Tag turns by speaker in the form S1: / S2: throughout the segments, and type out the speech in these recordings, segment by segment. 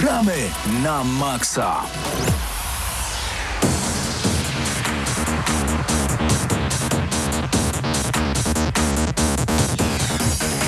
S1: Gramy na maksa.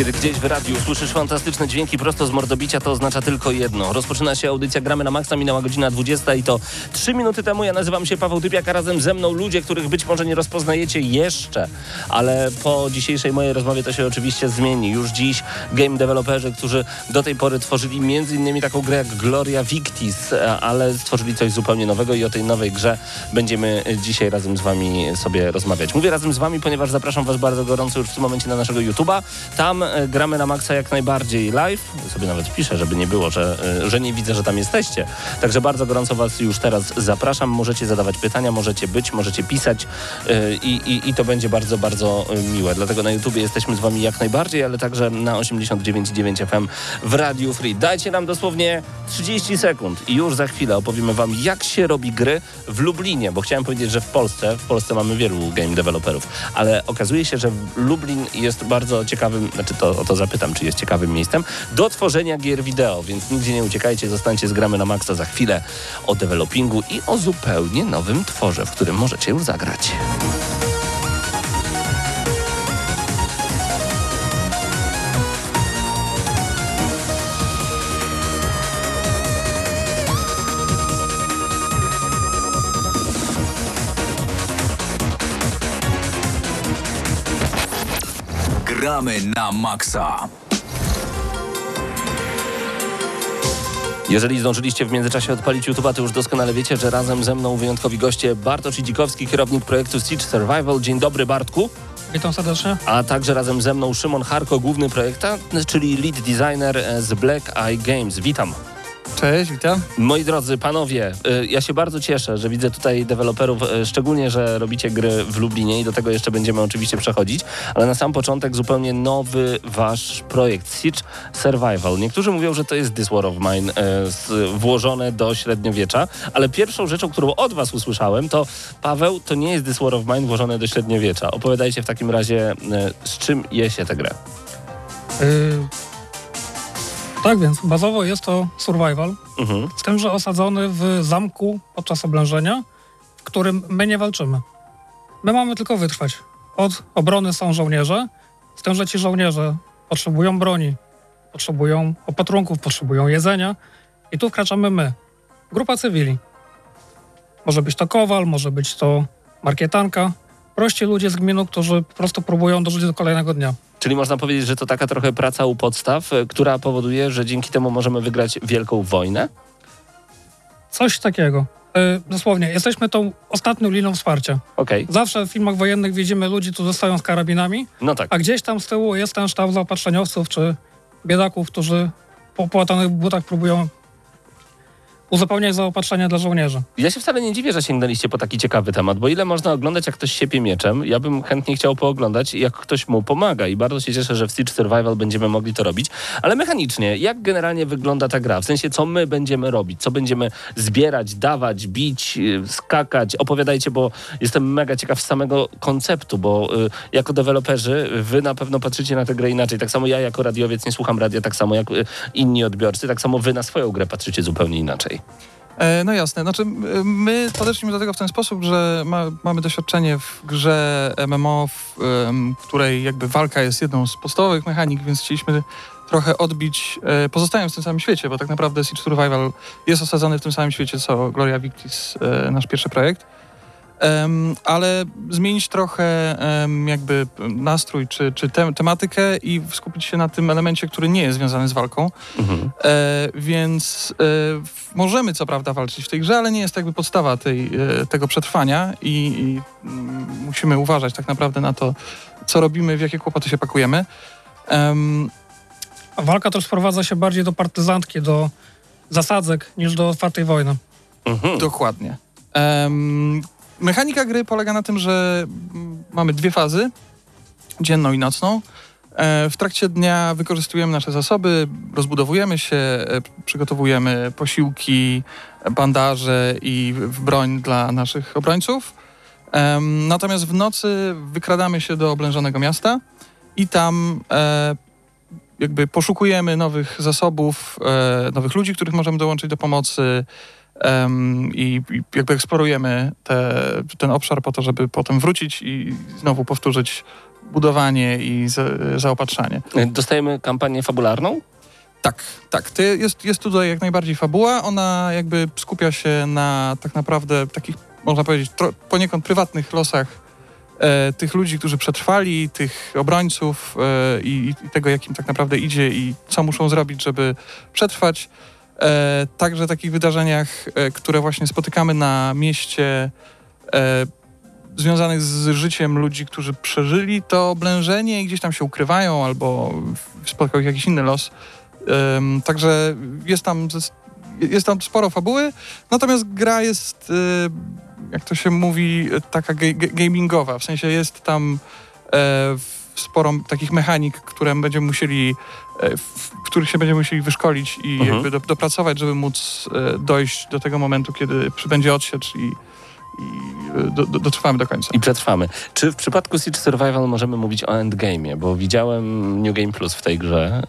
S2: Kiedy gdzieś w radiu słyszysz fantastyczne dźwięki prosto z mordobicia, to oznacza tylko jedno. Rozpoczyna się audycja Gramy na Maxa, minęła godzina 20 i to 3 minuty temu. Ja nazywam się Paweł Typiak, a razem ze mną ludzie, których być może nie rozpoznajecie jeszcze, ale po dzisiejszej mojej rozmowie to się oczywiście zmieni. Już dziś game developerzy, którzy do tej pory tworzyli m.in. taką grę jak Gloria Victis, ale stworzyli coś zupełnie nowego i o tej nowej grze będziemy dzisiaj razem z wami sobie rozmawiać. Mówię razem z wami, ponieważ zapraszam was bardzo gorąco już w tym momencie na naszego YouTube'a. Tam E, gramy na maksa jak najbardziej live. Sobie nawet piszę, żeby nie było, że, e, że nie widzę, że tam jesteście. Także bardzo gorąco Was już teraz zapraszam. Możecie zadawać pytania, możecie być, możecie pisać e, i, i, i to będzie bardzo, bardzo miłe. Dlatego na YouTubie jesteśmy z Wami jak najbardziej, ale także na 89.9 FM w Radiu Free. Dajcie nam dosłownie 30 sekund i już za chwilę opowiemy Wam, jak się robi gry w Lublinie, bo chciałem powiedzieć, że w Polsce, w Polsce mamy wielu game developerów, ale okazuje się, że Lublin jest bardzo ciekawym, znaczy to o to zapytam, czy jest ciekawym miejscem, do tworzenia gier wideo, więc nigdzie nie uciekajcie, zostańcie z Gramy na Maxa za chwilę o developingu i o zupełnie nowym tworze, w którym możecie już zagrać.
S1: Gramy na maksa.
S2: Jeżeli zdążyliście w międzyczasie odpalić YouTube'a, to już doskonale wiecie, że razem ze mną wyjątkowi goście Bartosz Idzikowski, kierownik projektu Siege Survival. Dzień dobry Bartku.
S3: Witam serdecznie.
S2: A także razem ze mną Szymon Harko, główny projekta, czyli lead designer z Black Eye Games. Witam.
S3: Cześć, witam.
S2: Moi drodzy panowie, y, ja się bardzo cieszę, że widzę tutaj deweloperów, y, szczególnie, że robicie gry w Lublinie i do tego jeszcze będziemy oczywiście przechodzić, ale na sam początek zupełnie nowy wasz projekt, Siege Survival. Niektórzy mówią, że to jest This War of Mine y, włożone do średniowiecza, ale pierwszą rzeczą, którą od was usłyszałem, to Paweł, to nie jest This War of Mine włożone do średniowiecza. Opowiadajcie w takim razie, z czym je się tę grę.
S3: Y tak więc bazowo jest to survival, mhm. z tym, że osadzony w zamku podczas oblężenia, w którym my nie walczymy. My mamy tylko wytrwać. Od obrony są żołnierze, z tym, że ci żołnierze potrzebują broni, potrzebują opatrunków, potrzebują jedzenia i tu wkraczamy my, grupa cywili. Może być to kowal, może być to markietanka, prości ludzie z gminu, którzy po prostu próbują dożyć do kolejnego dnia.
S2: Czyli można powiedzieć, że to taka trochę praca u podstaw, e, która powoduje, że dzięki temu możemy wygrać wielką wojnę?
S3: Coś takiego. Yy, dosłownie, jesteśmy tą ostatnią liną wsparcia.
S2: Okay.
S3: Zawsze w filmach wojennych widzimy ludzi, którzy zostają z karabinami,
S2: no tak.
S3: a gdzieś tam z tyłu jest ten sztab zaopatrzeniowców czy biedaków, którzy po płatanych butach próbują uzupełniać zaopatrzenia dla żołnierzy.
S2: Ja się wcale nie dziwię, że sięgnęliście po taki ciekawy temat, bo ile można oglądać, jak ktoś siepie mieczem, ja bym chętnie chciał pooglądać, jak ktoś mu pomaga i bardzo się cieszę, że w Siege Survival będziemy mogli to robić. Ale mechanicznie, jak generalnie wygląda ta gra? W sensie, co my będziemy robić? Co będziemy zbierać, dawać, bić, y, skakać? Opowiadajcie, bo jestem mega ciekaw samego konceptu, bo y, jako deweloperzy wy na pewno patrzycie na tę grę inaczej. Tak samo ja jako radiowiec nie słucham radia, tak samo jak y, inni odbiorcy, tak samo wy na swoją grę patrzycie zupełnie inaczej.
S4: E, no jasne, znaczy my podeszliśmy do tego w ten sposób, że ma, mamy doświadczenie w grze MMO, w której jakby walka jest jedną z podstawowych mechanik, więc chcieliśmy trochę odbić, e, pozostając w tym samym świecie, bo tak naprawdę Siege Survival jest osadzony w tym samym świecie co Gloria Victis, e, nasz pierwszy projekt. Um, ale zmienić trochę um, jakby nastrój czy, czy te, tematykę i skupić się na tym elemencie, który nie jest związany z walką. Mhm. E, więc e, możemy co prawda walczyć w tej grze, ale nie jest to jakby podstawa tej, e, tego przetrwania i, i mm, musimy uważać tak naprawdę na to, co robimy, w jakie kłopoty się pakujemy. Um,
S3: A walka też sprowadza się bardziej do partyzantki, do zasadzek, niż do otwartej wojny.
S4: Mhm. Dokładnie. Um, Mechanika gry polega na tym, że mamy dwie fazy, dzienną i nocną. E, w trakcie dnia wykorzystujemy nasze zasoby, rozbudowujemy się, e, przygotowujemy posiłki, bandaże i broń dla naszych obrońców. Natomiast w nocy wykradamy się do oblężonego miasta i tam e, jakby poszukujemy nowych zasobów, nowych ludzi, których możemy dołączyć do pomocy em, i, i jakby eksplorujemy te, ten obszar po to, żeby potem wrócić i znowu powtórzyć budowanie i za, zaopatrzanie.
S2: Dostajemy kampanię fabularną?
S4: Tak, tak. To jest, jest tutaj jak najbardziej fabuła. Ona jakby skupia się na tak naprawdę takich, można powiedzieć, tro, poniekąd prywatnych losach e, tych ludzi, którzy przetrwali, tych obrońców e, i, i tego, jak im tak naprawdę idzie i co muszą zrobić, żeby przetrwać. E, także takich wydarzeniach, e, które właśnie spotykamy na mieście e, związanych z życiem ludzi, którzy przeżyli to oblężenie i gdzieś tam się ukrywają albo spotkał ich jakiś inny los. Także jest tam, jest tam sporo fabuły, natomiast gra jest, jak to się mówi, taka gamingowa. W sensie jest tam w- sporo takich mechanik, które będziemy musieli, e, w których się będziemy musieli wyszkolić i
S2: Mhm.
S4: jakby do, dopracować, żeby móc e, dojść do tego momentu, kiedy przybędzie odsiecz i, i e, do, do, dotrwamy do końca.
S2: I przetrwamy. Czy w przypadku Siege Survival możemy mówić o endgame'ie? Bo widziałem New Game Plus w tej grze.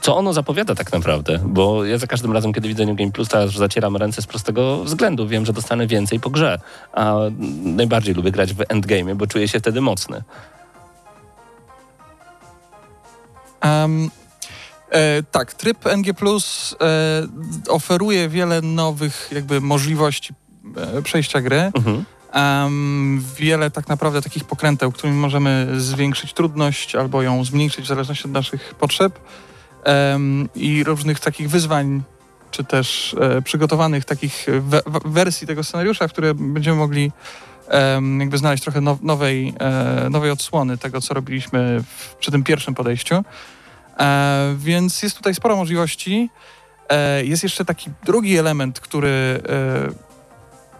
S2: Co ono zapowiada tak naprawdę? Bo ja za każdym razem, kiedy widzę New Game Plus, to aż zacieram ręce z prostego względu. Wiem, że dostanę więcej po grze. A najbardziej lubię grać w endgame'ie, bo czuję się wtedy mocny.
S4: Em, e, tak, tryb NG Plus e, oferuje wiele nowych jakby możliwości e, przejścia gry.
S2: Mhm.
S4: Em, wiele tak naprawdę takich pokręteł, którymi możemy zwiększyć trudność albo ją zmniejszyć w zależności od naszych potrzeb Em, i różnych takich wyzwań, czy też e, przygotowanych takich we, wersji tego scenariusza, które będziemy mogli jakby znaleźć trochę now, nowej, e, nowej odsłony tego, co robiliśmy przy tym pierwszym podejściu. E, więc jest tutaj sporo możliwości. E, jest jeszcze taki drugi element, który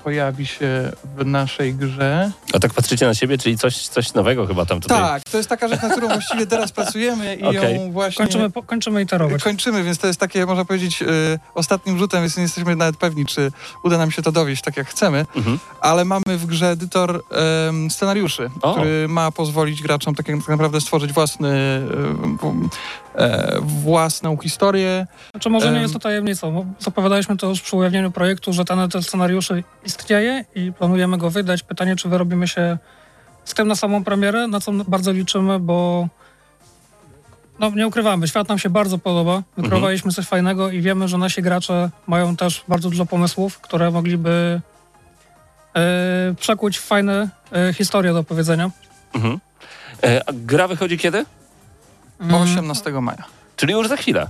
S4: pojawi się w naszej grze.
S2: A tak patrzycie na siebie, czyli coś, coś nowego chyba tam tutaj.
S4: Tak, to jest taka rzecz, na którą właściwie teraz pracujemy i
S2: Okej.
S4: ją właśnie
S3: Kończymy, po- kończymy iterować.
S4: kończymy, więc to jest takie, można powiedzieć, y, ostatnim rzutem, więc nie jesteśmy nawet pewni, czy uda nam się to dowieść tak, jak chcemy,
S2: Mhm.
S4: ale mamy w grze edytor em, scenariuszy,
S2: O.
S4: który ma pozwolić graczom tak, tak naprawdę stworzyć własny, em, e, własną historię.
S3: Znaczy może nie jest to tajemnicą. bo Zapowiadaliśmy to już przy ujawnieniu projektu, że ten edytor scenariuszy istnieje i planujemy go wydać. Pytanie, czy wyrobimy się z tym na samą premierę, na co bardzo liczymy, bo no nie ukrywamy, świat nam się bardzo podoba. Wykreowaliśmy coś fajnego i wiemy, że nasi gracze mają też bardzo dużo pomysłów, które mogliby e, przekuć w fajne e, historie do opowiedzenia.
S2: Mhm. E, a gra wychodzi kiedy?
S4: Po 18 maja.
S2: Czyli już za chwilę.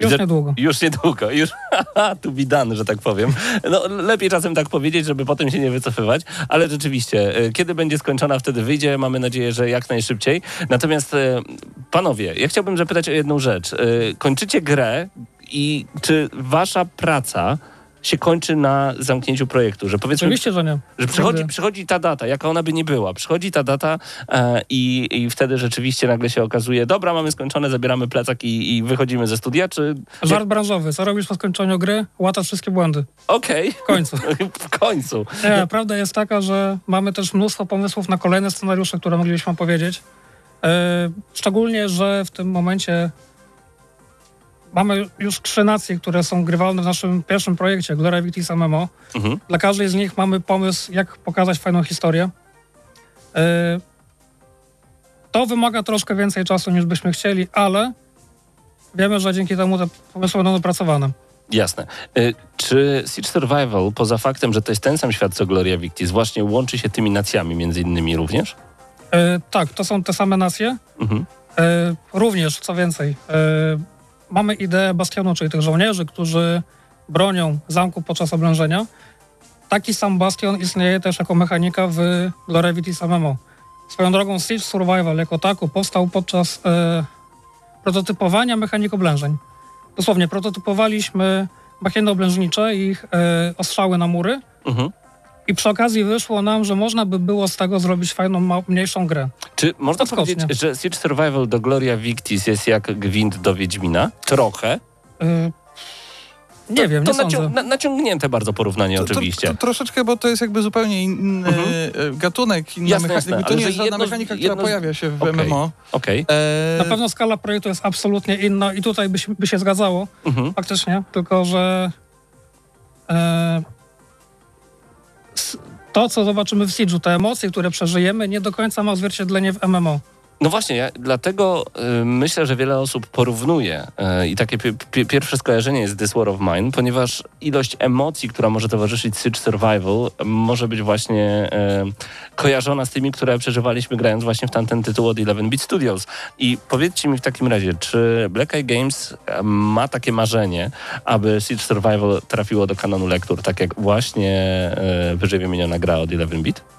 S3: Już
S2: Widzę-
S3: niedługo.
S2: Już niedługo, już tu widany, że tak powiem. No, lepiej czasem tak powiedzieć, żeby potem się nie wycofywać, ale rzeczywiście, e, kiedy będzie skończona, wtedy wyjdzie. Mamy nadzieję, że jak najszybciej. Natomiast, e, panowie, ja chciałbym zapytać o jedną rzecz. E, Kończycie grę i czy wasza praca się kończy na zamknięciu projektu? Że powiedzmy,
S3: Oczywiście, że nie.
S2: że przychodzi, przychodzi ta data, jaka ona by nie była. Przychodzi ta data e, i, i wtedy rzeczywiście nagle się okazuje, dobra, mamy skończone, zabieramy plecak i, i wychodzimy ze studia, czy...
S3: Żart branżowy. Co robisz po skończeniu gry? Łatasz wszystkie błędy.
S2: Okej,
S3: W końcu.
S2: w końcu.
S3: Nie, prawda jest taka, że mamy też mnóstwo pomysłów na kolejne scenariusze, które moglibyśmy powiedzieć. E, szczególnie, że w tym momencie mamy już trzy nacje, które są grywalne w naszym pierwszym projekcie, Gloria Victis MMO.
S2: Mhm.
S3: Dla każdej z nich mamy pomysł, jak pokazać fajną historię. E, to wymaga troszkę więcej czasu, niż byśmy chcieli, ale wiemy, że dzięki temu te pomysły będą dopracowane.
S2: Jasne. Y, Czy Siege Survival, poza faktem, że to jest ten sam świat co Gloria Victis, właśnie łączy się tymi nacjami między innymi również?
S3: E, tak, to są te same nacje.
S2: Mhm.
S3: E, również, co więcej, e, mamy ideę bastionu, czyli tych żołnierzy, którzy bronią zamku podczas oblężenia. Taki sam bastion istnieje też jako mechanika w Glorevitis MMO. Swoją drogą Siege Survival jako taku powstał podczas e, prototypowania mechanik oblężeń. Dosłownie, prototypowaliśmy machiny oblężnicze ich e, ostrzały na mury
S2: Mhm.
S3: I przy okazji wyszło nam, że można by było z tego zrobić fajną, mniejszą grę.
S2: Czy można
S3: Odskocznie.
S2: powiedzieć, że Siege Survival do Gloria Victis jest jak gwint do Wiedźmina? Trochę.
S3: Y, Nie wiem,
S2: to
S3: nie sądzę.
S2: nacią- na, naciągnięte bardzo porównanie
S4: To- to-
S2: oczywiście.
S4: To, troszeczkę, bo to jest jakby zupełnie inny
S2: Mhm.
S4: e, gatunek, inna
S2: Jasne,
S4: mechanika.
S2: jasne,
S4: To nie jest żadna
S2: jedno
S4: mechanika,
S2: jedno
S4: która pojawia się w
S2: Okej.
S4: MMO.
S2: Okej.
S4: E,
S3: Na pewno skala projektu jest absolutnie inna i tutaj by się, by się zgadzało
S2: Mhm.
S3: faktycznie, tylko że e, to, co zobaczymy w Siege'u, te emocje, które przeżyjemy, nie do końca ma odzwierciedlenie w MMO.
S2: No właśnie, ja, dlatego y, myślę, że wiele osób porównuje y, i takie pi- pi- pierwsze skojarzenie jest This War of Mine, ponieważ ilość emocji, która może towarzyszyć Siege Survival, może być właśnie y, kojarzona z tymi, które przeżywaliśmy grając właśnie w tamten tytuł od 11-bit Studios. I powiedzcie mi w takim razie, czy Black Eye Games y, ma takie marzenie, aby Siege Survival trafiło do kanonu lektur, tak jak właśnie y, wyżej wymieniona gra od 11-bit?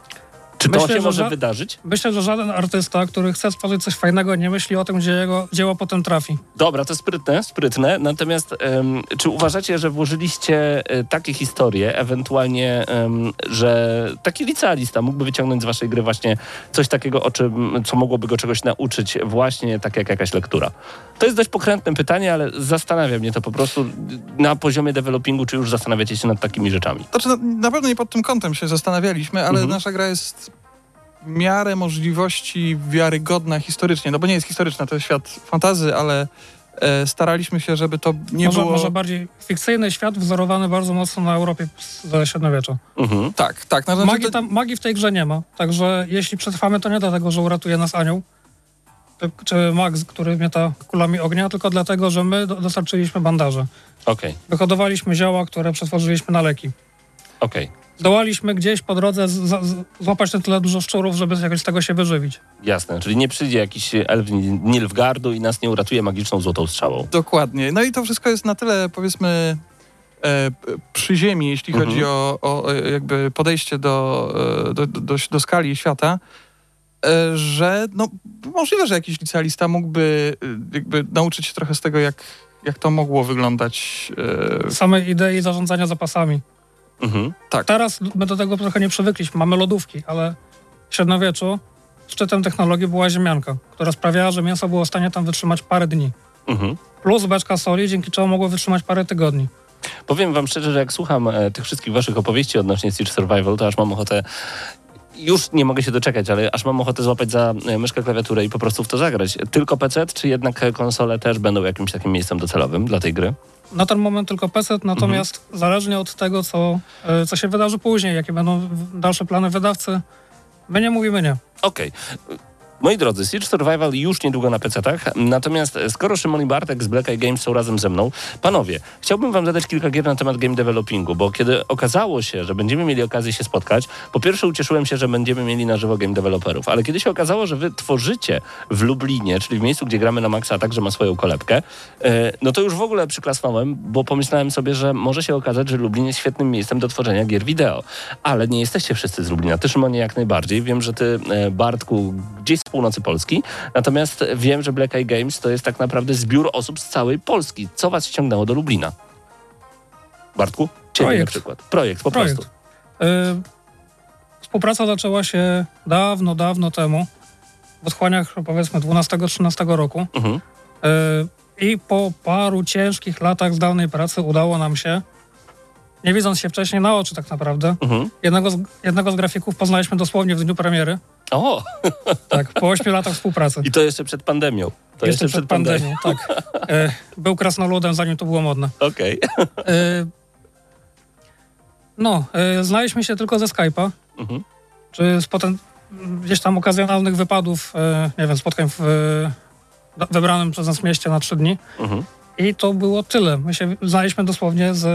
S2: Czy to
S3: Myślę,
S2: się
S3: że
S2: może wydarzyć?
S3: Myślę, że żaden artysta, który chce stworzyć coś fajnego, nie myśli o tym, gdzie jego dzieło potem trafi.
S2: Dobra, to sprytne, sprytne. Natomiast em, czy uważacie, że włożyliście e, takie historie, ewentualnie, em, że taki licealista mógłby wyciągnąć z waszej gry właśnie coś takiego, o czym, co mogłoby go czegoś nauczyć, właśnie tak jak jakaś lektura? To jest dość pokrętne pytanie, ale zastanawia mnie to po prostu na poziomie developingu, czy już zastanawiacie się nad takimi rzeczami.
S4: Znaczy, na, na pewno nie pod tym kątem się zastanawialiśmy, ale
S2: Mhm.
S4: nasza gra jest miarę możliwości wiarygodna historycznie, no bo nie jest historyczna, to jest świat fantazy, ale e, staraliśmy się, żeby to nie
S3: może,
S4: było...
S3: może bardziej fikcyjny świat wzorowany bardzo mocno na Europie ze średniowiecza.
S2: Mhm.
S4: Tak, tak. No, znaczy,
S3: Magii, tam, magii w tej grze nie ma, także jeśli przetrwamy, to nie dlatego, że uratuje nas anioł, czy- Max, który mieta kulami ognia, tylko dlatego, że my do, dostarczyliśmy bandaże.
S2: Okej,
S3: Wyhodowaliśmy zioła, które przetworzyliśmy na leki.
S2: okej.
S3: Zdołaliśmy gdzieś po drodze z, z, złapać na tyle dużo szczurów, żeby jakoś z tego się wyżywić.
S2: Jasne, czyli nie przyjdzie jakiś elf Nilfgardu i nas nie uratuje magiczną złotą strzałą.
S4: Dokładnie. No i to wszystko jest na tyle, powiedzmy, e, przy ziemi, jeśli
S2: Mhm.
S4: chodzi o, o jakby podejście do, e, do, do, do, do skali świata, e, że no, możliwe, że jakiś licealista mógłby e, jakby nauczyć się trochę z tego, jak, jak to mogło wyglądać. e,
S3: Samej idei zarządzania zapasami.
S2: Mhm.
S3: Teraz my do tego trochę nie przywykliśmy. Mamy lodówki, ale w średniowieczu szczytem technologii była ziemianka, która sprawiała, że mięso było w stanie tam wytrzymać parę dni.
S2: Mhm.
S3: Plus beczka soli, dzięki czemu mogło wytrzymać parę tygodni.
S2: Powiem wam szczerze, że jak słucham e, tych wszystkich waszych opowieści odnośnie Siege Survival, to aż mam ochotę, już nie mogę się doczekać, ale aż mam ochotę złapać za e, myszkę, klawiaturę i po prostu w to zagrać. Tylko PC, czy jednak konsole też będą jakimś takim miejscem docelowym dla tej gry?
S3: Na ten moment tylko PC, natomiast zależnie od tego, co, e, co się wydarzy później, jakie będą dalsze plany wydawcy, my nie mówimy nie.
S2: Okej. Moi drodzy, Siege Survival już niedługo na PC-tach, natomiast skoro Szymon i Bartek z Black Eye Games są razem ze mną, panowie, chciałbym wam zadać kilka gier na temat game developingu, bo kiedy okazało się, że będziemy mieli okazję się spotkać, po pierwsze ucieszyłem się, że będziemy mieli na żywo game developerów, ale kiedy się okazało, że wy tworzycie w Lublinie, czyli w miejscu, gdzie gramy na Maxa, a także ma swoją kolebkę, e, no to już w ogóle przyklasnąłem, bo pomyślałem sobie, że może się okazać, że Lublin jest świetnym miejscem do tworzenia gier wideo. Ale nie jesteście wszyscy z Lublina. Ty, Szymonie, jak najbardziej. Wiem, że ty, e, Bartku, gdzieś z północy Polski. Natomiast wiem, że Black Eye Games to jest tak naprawdę zbiór osób z całej Polski. Co was ściągnęło do Lublina? Bartku? Ciebie
S3: Projekt.
S2: na przykład. Projekt, po
S3: Projekt.
S2: prostu.
S3: Y, Współpraca zaczęła się dawno, dawno temu, w otchłaniach powiedzmy 12-13 roku.
S2: Mhm.
S3: Y, I po paru ciężkich latach zdalnej pracy udało nam się, nie widząc się wcześniej na oczy tak naprawdę,
S2: Mhm.
S3: jednego z, jednego z grafików poznaliśmy dosłownie w dniu premiery,
S2: O,
S3: tak, po 8 latach współpracy.
S2: i to jeszcze przed pandemią. To
S3: Jeszcze przed pandemią, tak. Y, Był krasnoludem, zanim to było modne.
S2: Okej.
S3: Y, No, y, znaliśmy się tylko ze Skype'a,
S2: Mhm.
S3: czy z potem gdzieś tam okazjonalnych wypadów, y, nie wiem, spotkań w y, wybranym przez nas mieście na trzy dni.
S2: Mhm.
S3: I to było tyle. My się znaliśmy dosłownie z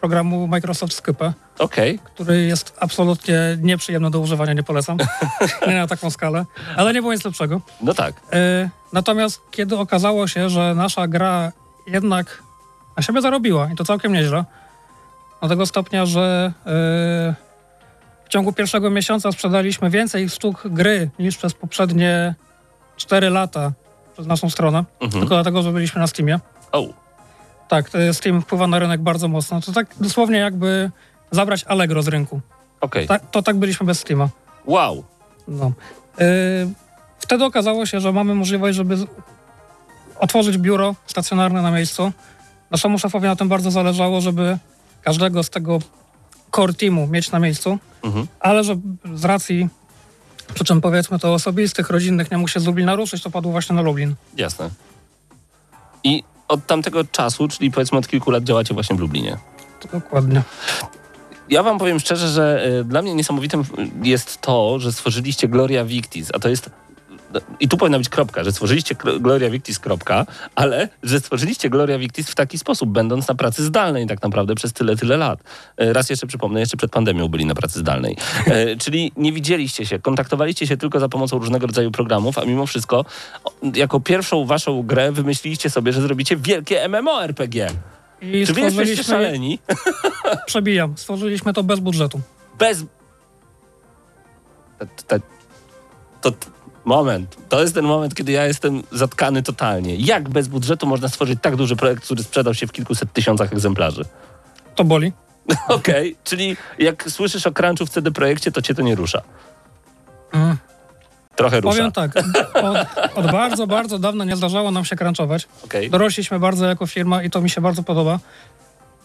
S3: programu Microsoft Skype,
S2: Okej.
S3: który jest absolutnie nieprzyjemny do używania, nie polecam. nie na taką skalę, ale nie było nic lepszego.
S2: No tak.
S3: Y, Natomiast kiedy okazało się, że nasza gra jednak na siebie zarobiła i to całkiem nieźle, do tego stopnia, że y, w ciągu pierwszego miesiąca sprzedaliśmy więcej sztuk gry niż przez poprzednie 4 lata przez naszą stronę,
S2: Mhm.
S3: tylko dlatego, że byliśmy na Steamie.
S2: O,
S3: Tak, to Steam wpływa na rynek bardzo mocno. To tak dosłownie jakby zabrać Allegro z rynku.
S2: okej.
S3: Tak, to tak byliśmy bez Steama.
S2: Wow.
S3: No. Yy, wtedy okazało się, że mamy możliwość, żeby otworzyć biuro stacjonarne na miejscu. Naszemu szefowi na tym bardzo zależało, żeby każdego z tego core teamu mieć na miejscu,
S2: Mhm.
S3: ale że z racji przyczyn powiedzmy to osobistych, rodzinnych nie mógł się z Lublina ruszyć, to padło właśnie na Lublin.
S2: Jasne. I od tamtego czasu, czyli powiedzmy od kilku lat działacie właśnie w Lublinie.
S3: To dokładnie.
S2: Ja wam powiem szczerze, że y, dla mnie niesamowitym jest to, że stworzyliście Gloria Victis, a to jest i tu powinna być kropka, że stworzyliście Gloria Victis, kropka, ale że stworzyliście Gloria Victis w taki sposób, będąc na pracy zdalnej tak naprawdę przez tyle, tyle lat. E, Raz jeszcze przypomnę, jeszcze przed pandemią byli na pracy zdalnej. E, Czyli nie widzieliście się, kontaktowaliście się tylko za pomocą różnego rodzaju programów, a mimo wszystko jako pierwszą waszą grę wymyśliliście sobie, że zrobicie wielkie MMORPG.
S3: I
S2: Czy wy jesteście szaleni?
S3: przebijam, stworzyliśmy to bez budżetu.
S2: bez. To, moment. To jest ten moment, kiedy ja jestem zatkany totalnie. Jak bez budżetu można stworzyć tak duży projekt, który sprzedał się w kilkuset tysiącach egzemplarzy?
S3: To boli.
S2: Okej, czyli jak słyszysz o crunchu w CD Projekcie, to cię to nie rusza.
S3: Mm.
S2: Trochę rusza.
S3: Powiem tak, od, od bardzo, bardzo dawna nie zdarzało nam się crunchować.
S2: Okej.
S3: Dorośliśmy bardzo jako firma i to mi się bardzo podoba.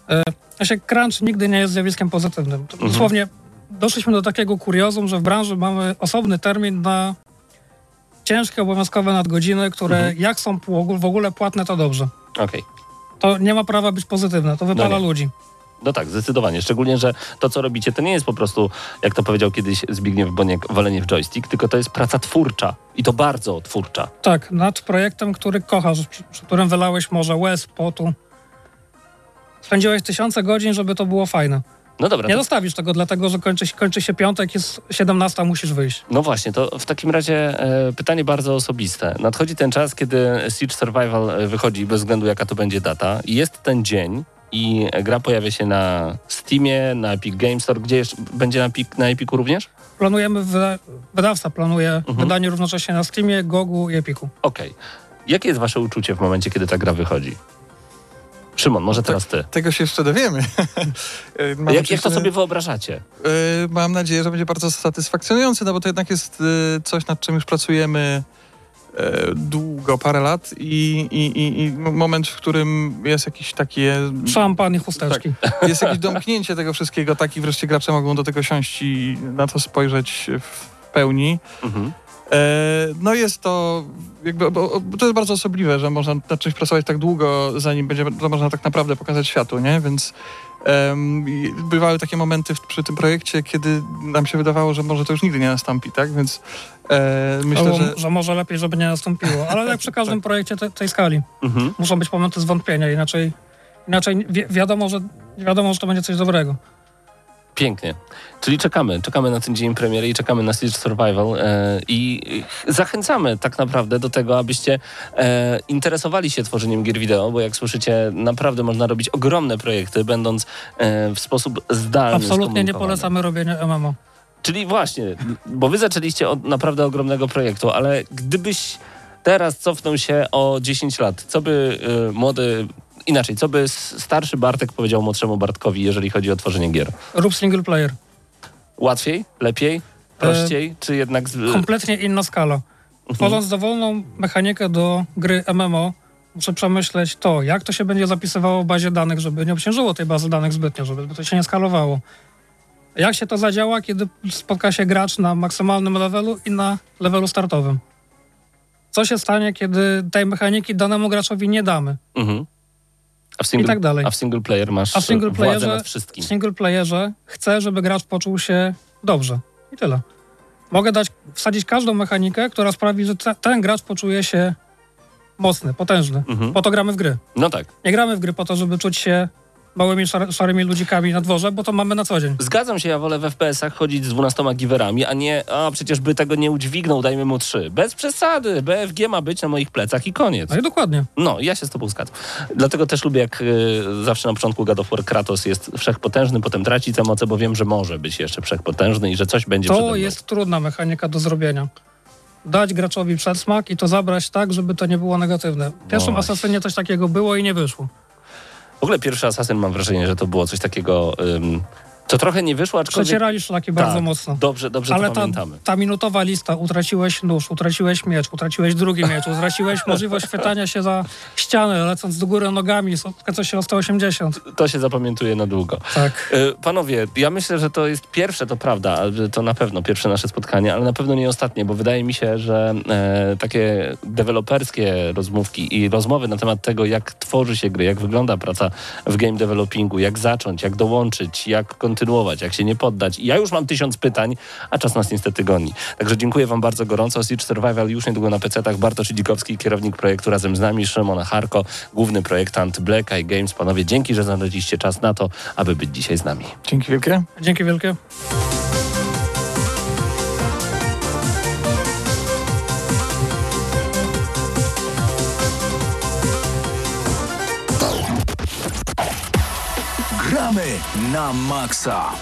S3: E, Znaczy, crunch nigdy nie jest zjawiskiem pozytywnym.
S2: Mhm.
S3: Dosłownie doszliśmy do takiego kuriozum, że w branży mamy osobny termin na ciężkie obowiązkowe nadgodziny, które
S2: Mhm.
S3: jak są w ogóle płatne, to dobrze.
S2: Okej.
S3: To nie ma prawa być pozytywne, to wypala
S2: nie.
S3: ludzi.
S2: No tak, zdecydowanie. Szczególnie, że to, co robicie, to nie jest po prostu, jak to powiedział kiedyś Zbigniew Boniek, walenie w joystick, tylko to jest praca twórcza. I to bardzo twórcza.
S3: Tak, nad projektem, który kochasz, przy, przy którym wylałeś może łez, potu. Spędziłeś tysiące godzin, żeby to było fajne.
S2: No dobra,
S3: Nie
S2: to
S3: zostawisz tego, dlatego że kończy, kończy się piątek, jest 17, musisz wyjść.
S2: No właśnie, to w takim razie e, pytanie bardzo osobiste. Nadchodzi ten czas, kiedy Siege Survival e, wychodzi bez względu jaka to będzie data. Jest ten dzień i gra pojawia się na Steamie, na Epic Games Store. Gdzie jeszcze będzie na, Epic, na Epiku również?
S3: Planujemy, wyda- wydawca planuje
S2: Mhm.
S3: wydanie równocześnie na Steamie, Gogu i Epiku.
S2: Okej. Jakie jest wasze uczucie w momencie, kiedy ta gra wychodzi? Szymon, może teraz ty.
S4: Tego się jeszcze dowiemy. E, mam
S2: Jak, jak to sobie wyobrażacie?
S4: E, Mam nadzieję, że będzie bardzo satysfakcjonujący, no bo to jednak jest e, coś, nad czym już pracujemy długo, parę lat i, i, i, i moment, w którym jest jakiś takie...
S3: Szampan i chusteczki.
S4: Jest jakieś domknięcie tego wszystkiego, tak i wreszcie gracze mogą do tego siąść i na to spojrzeć w pełni.
S2: Mhm.
S4: E, No jest to jakby, bo, bo to jest bardzo osobliwe, że można nad czymś pracować tak długo, zanim będzie to można tak naprawdę pokazać światu, nie? Więc i bywały takie momenty w, przy tym projekcie, kiedy nam się wydawało, że może to już nigdy nie nastąpi, tak? Więc e, myślę,
S3: Albo,
S4: że...
S3: że może lepiej, żeby nie nastąpiło. Ale jak przy każdym projekcie te, tej skali.
S2: Mhm.
S3: Muszą być momenty zwątpienia, inaczej, inaczej wi wiadomo, że, wiadomo, że to będzie coś dobrego.
S2: Pięknie. Czyli czekamy, czekamy na ten dzień premiery i czekamy na Siege Survival e, i zachęcamy tak naprawdę do tego, abyście e, interesowali się tworzeniem gier wideo, bo jak słyszycie, naprawdę można robić ogromne projekty, będąc e, w sposób zdalny.
S3: Absolutnie nie polecamy robienia MMO.
S2: Czyli właśnie, bo wy zaczęliście od naprawdę ogromnego projektu, ale gdybyś teraz cofnął się o 10 lat, co by e, młody, inaczej, co by starszy Bartek powiedział młodszemu Bartkowi, jeżeli chodzi o tworzenie gier?
S3: Rób single player.
S2: Łatwiej? Lepiej? Prościej? czy jednak... Z...
S3: Kompletnie inna skala.
S2: Mhm.
S3: Tworząc dowolną mechanikę do gry MMO, muszę przemyśleć to, jak to się będzie zapisywało w bazie danych, żeby nie obciążyło tej bazy danych zbytnio, żeby to się nie skalowało. Jak się to zadziała, kiedy spotka się gracz na maksymalnym levelu i na levelu startowym? Co się stanie, kiedy tej mechaniki danemu graczowi nie damy?
S2: Mhm. A w single,
S3: I tak dalej.
S2: A w single player masz
S3: A w single playerze-
S2: nad
S3: W
S2: wszystkim.
S3: single playerze chcę, żeby gracz poczuł się dobrze. I tyle. Mogę dać, wsadzić każdą mechanikę, która sprawi, że te, ten gracz poczuje się mocny, potężny.
S2: Mhm.
S3: Po to gramy w gry.
S2: No tak.
S3: Nie gramy w gry po to, żeby czuć się małymi, szar, szarymi ludzikami na dworze, bo to mamy na co dzień.
S2: Zgadzam się, ja wolę w FPS-ach chodzić z 12 giwerami, a nie, a przecież by tego nie udźwignął, dajmy mu 3. Bez przesady, BFG ma być na moich plecach i koniec.
S3: No i dokładnie.
S2: No, ja się z tobą zgadzam. Dlatego też lubię, jak y, zawsze na początku God of War Kratos jest wszechpotężny, potem traci tę moce, bo wiem, że może być jeszcze wszechpotężny i że coś będzie
S3: To jest trudna mechanika do zrobienia. Dać graczowi przedsmak i to zabrać tak, żeby to nie było negatywne. W pierwszym
S2: właśnie.
S3: Asasynie coś takiego było i nie wyszło.
S2: W ogóle pierwszy Assassin mam wrażenie, że to było coś takiego ym, To trochę nie wyszło, aczkolwiek...
S3: Przecierali szlaki bardzo
S2: Tak,
S3: mocno.
S2: Dobrze, dobrze
S3: Ale ta, ta minutowa lista, utraciłeś nóż, utraciłeś miecz, utraciłeś drugi miecz, utraciłeś możliwość chwytania się za ścianę, lecąc do góry nogami, coś się o 180.
S2: To się zapamiętuje na długo.
S3: Tak.
S2: E, Panowie, ja myślę, że to jest pierwsze, to prawda, to na pewno pierwsze nasze spotkanie, ale na pewno nie ostatnie, bo wydaje mi się, że e, takie deweloperskie rozmówki i rozmowy na temat tego, jak tworzy się gry, jak wygląda praca w game developingu, jak zacząć, jak dołączyć, jak kontynuować, jak się nie poddać. I ja już mam tysiąc pytań, a czas nas niestety goni. Także dziękuję wam bardzo gorąco. Siege Survival już niedługo na PC-tach. Bartosz Idzikowski, kierownik projektu razem z nami, Szymon Harko, główny projektant Black Eye Games. Panowie, dzięki, że znaleźliście czas na to, aby być dzisiaj z nami.
S4: Dzięki wielkie.
S3: Dzięki wielkie.
S1: Gramy na maksa.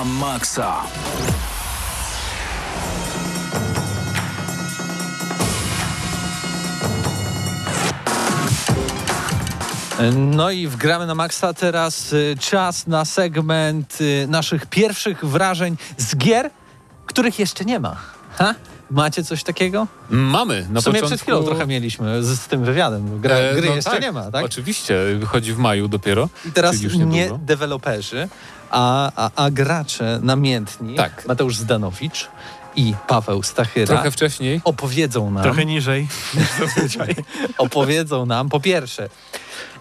S1: Na maksa.
S5: No i wgramy na maksa teraz y, czas na segment y, naszych pierwszych wrażeń z gier, których jeszcze nie ma. Ha? Macie coś takiego?
S6: Mamy. Na
S5: w sumie
S6: początku...
S5: przed chwilą trochę mieliśmy z, z tym wywiadem. Gra,
S6: E,
S5: gry
S6: no
S5: jeszcze
S6: tak,
S5: nie ma, tak?
S6: Oczywiście, wychodzi w maju dopiero.
S5: I teraz
S6: już
S5: nie deweloperzy, a, a, a gracze namiętni,
S6: Tak.
S5: Mateusz Zdanowicz i Paweł Stachyra,
S6: Trochę wcześniej.
S5: opowiedzą nam,
S4: Trochę niżej.
S5: opowiedzą nam po pierwsze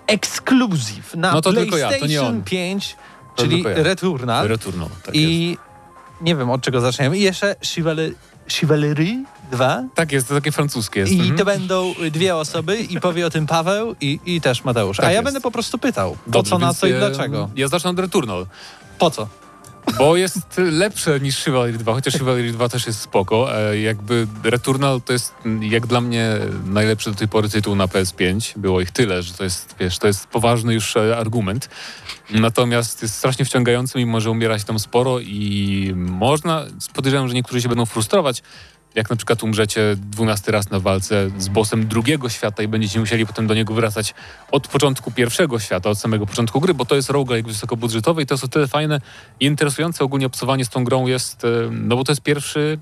S5: ekskluzyw na
S6: No to tylko ja, to nie
S5: PlayStation
S6: on.
S5: 5,
S6: To
S5: czyli
S6: ja.
S5: Returnal.
S6: Returnal, tak jest.
S5: I nie wiem od czego zaczniemy. I jeszcze Chivalry, Chivalry 2.
S6: Tak jest, to takie francuskie jest.
S5: I
S6: Mhm.
S5: to będą dwie osoby i powie o tym Paweł i, i też Mateusz. A
S6: Tak
S5: ja
S6: jest.
S5: będę po prostu pytał, po
S6: Dobrze,
S5: co, na co i dlaczego.
S6: Ja zacznę od Returnal,
S5: Po co?
S6: bo jest lepsze niż Chivalry 2, chociaż Chivalry 2 też jest spoko. E, jakby Returnal to jest jak dla mnie najlepszy do tej pory tytuł na PS5. Było ich tyle, że to jest, wiesz, to jest poważny już e, argument. Natomiast jest strasznie wciągający, mimo że umiera się tam sporo i można, podejrzewam, że niektórzy się będą frustrować, jak na przykład umrzecie dwunasty raz na walce z bossem drugiego świata i będziecie musieli potem do niego wracać od początku pierwszego świata, od samego początku gry, bo to jest roguelike wysokobudżetowy i to jest o tyle fajne i interesujące. Ogólnie obcowanie z tą grą jest, no bo to jest pierwszy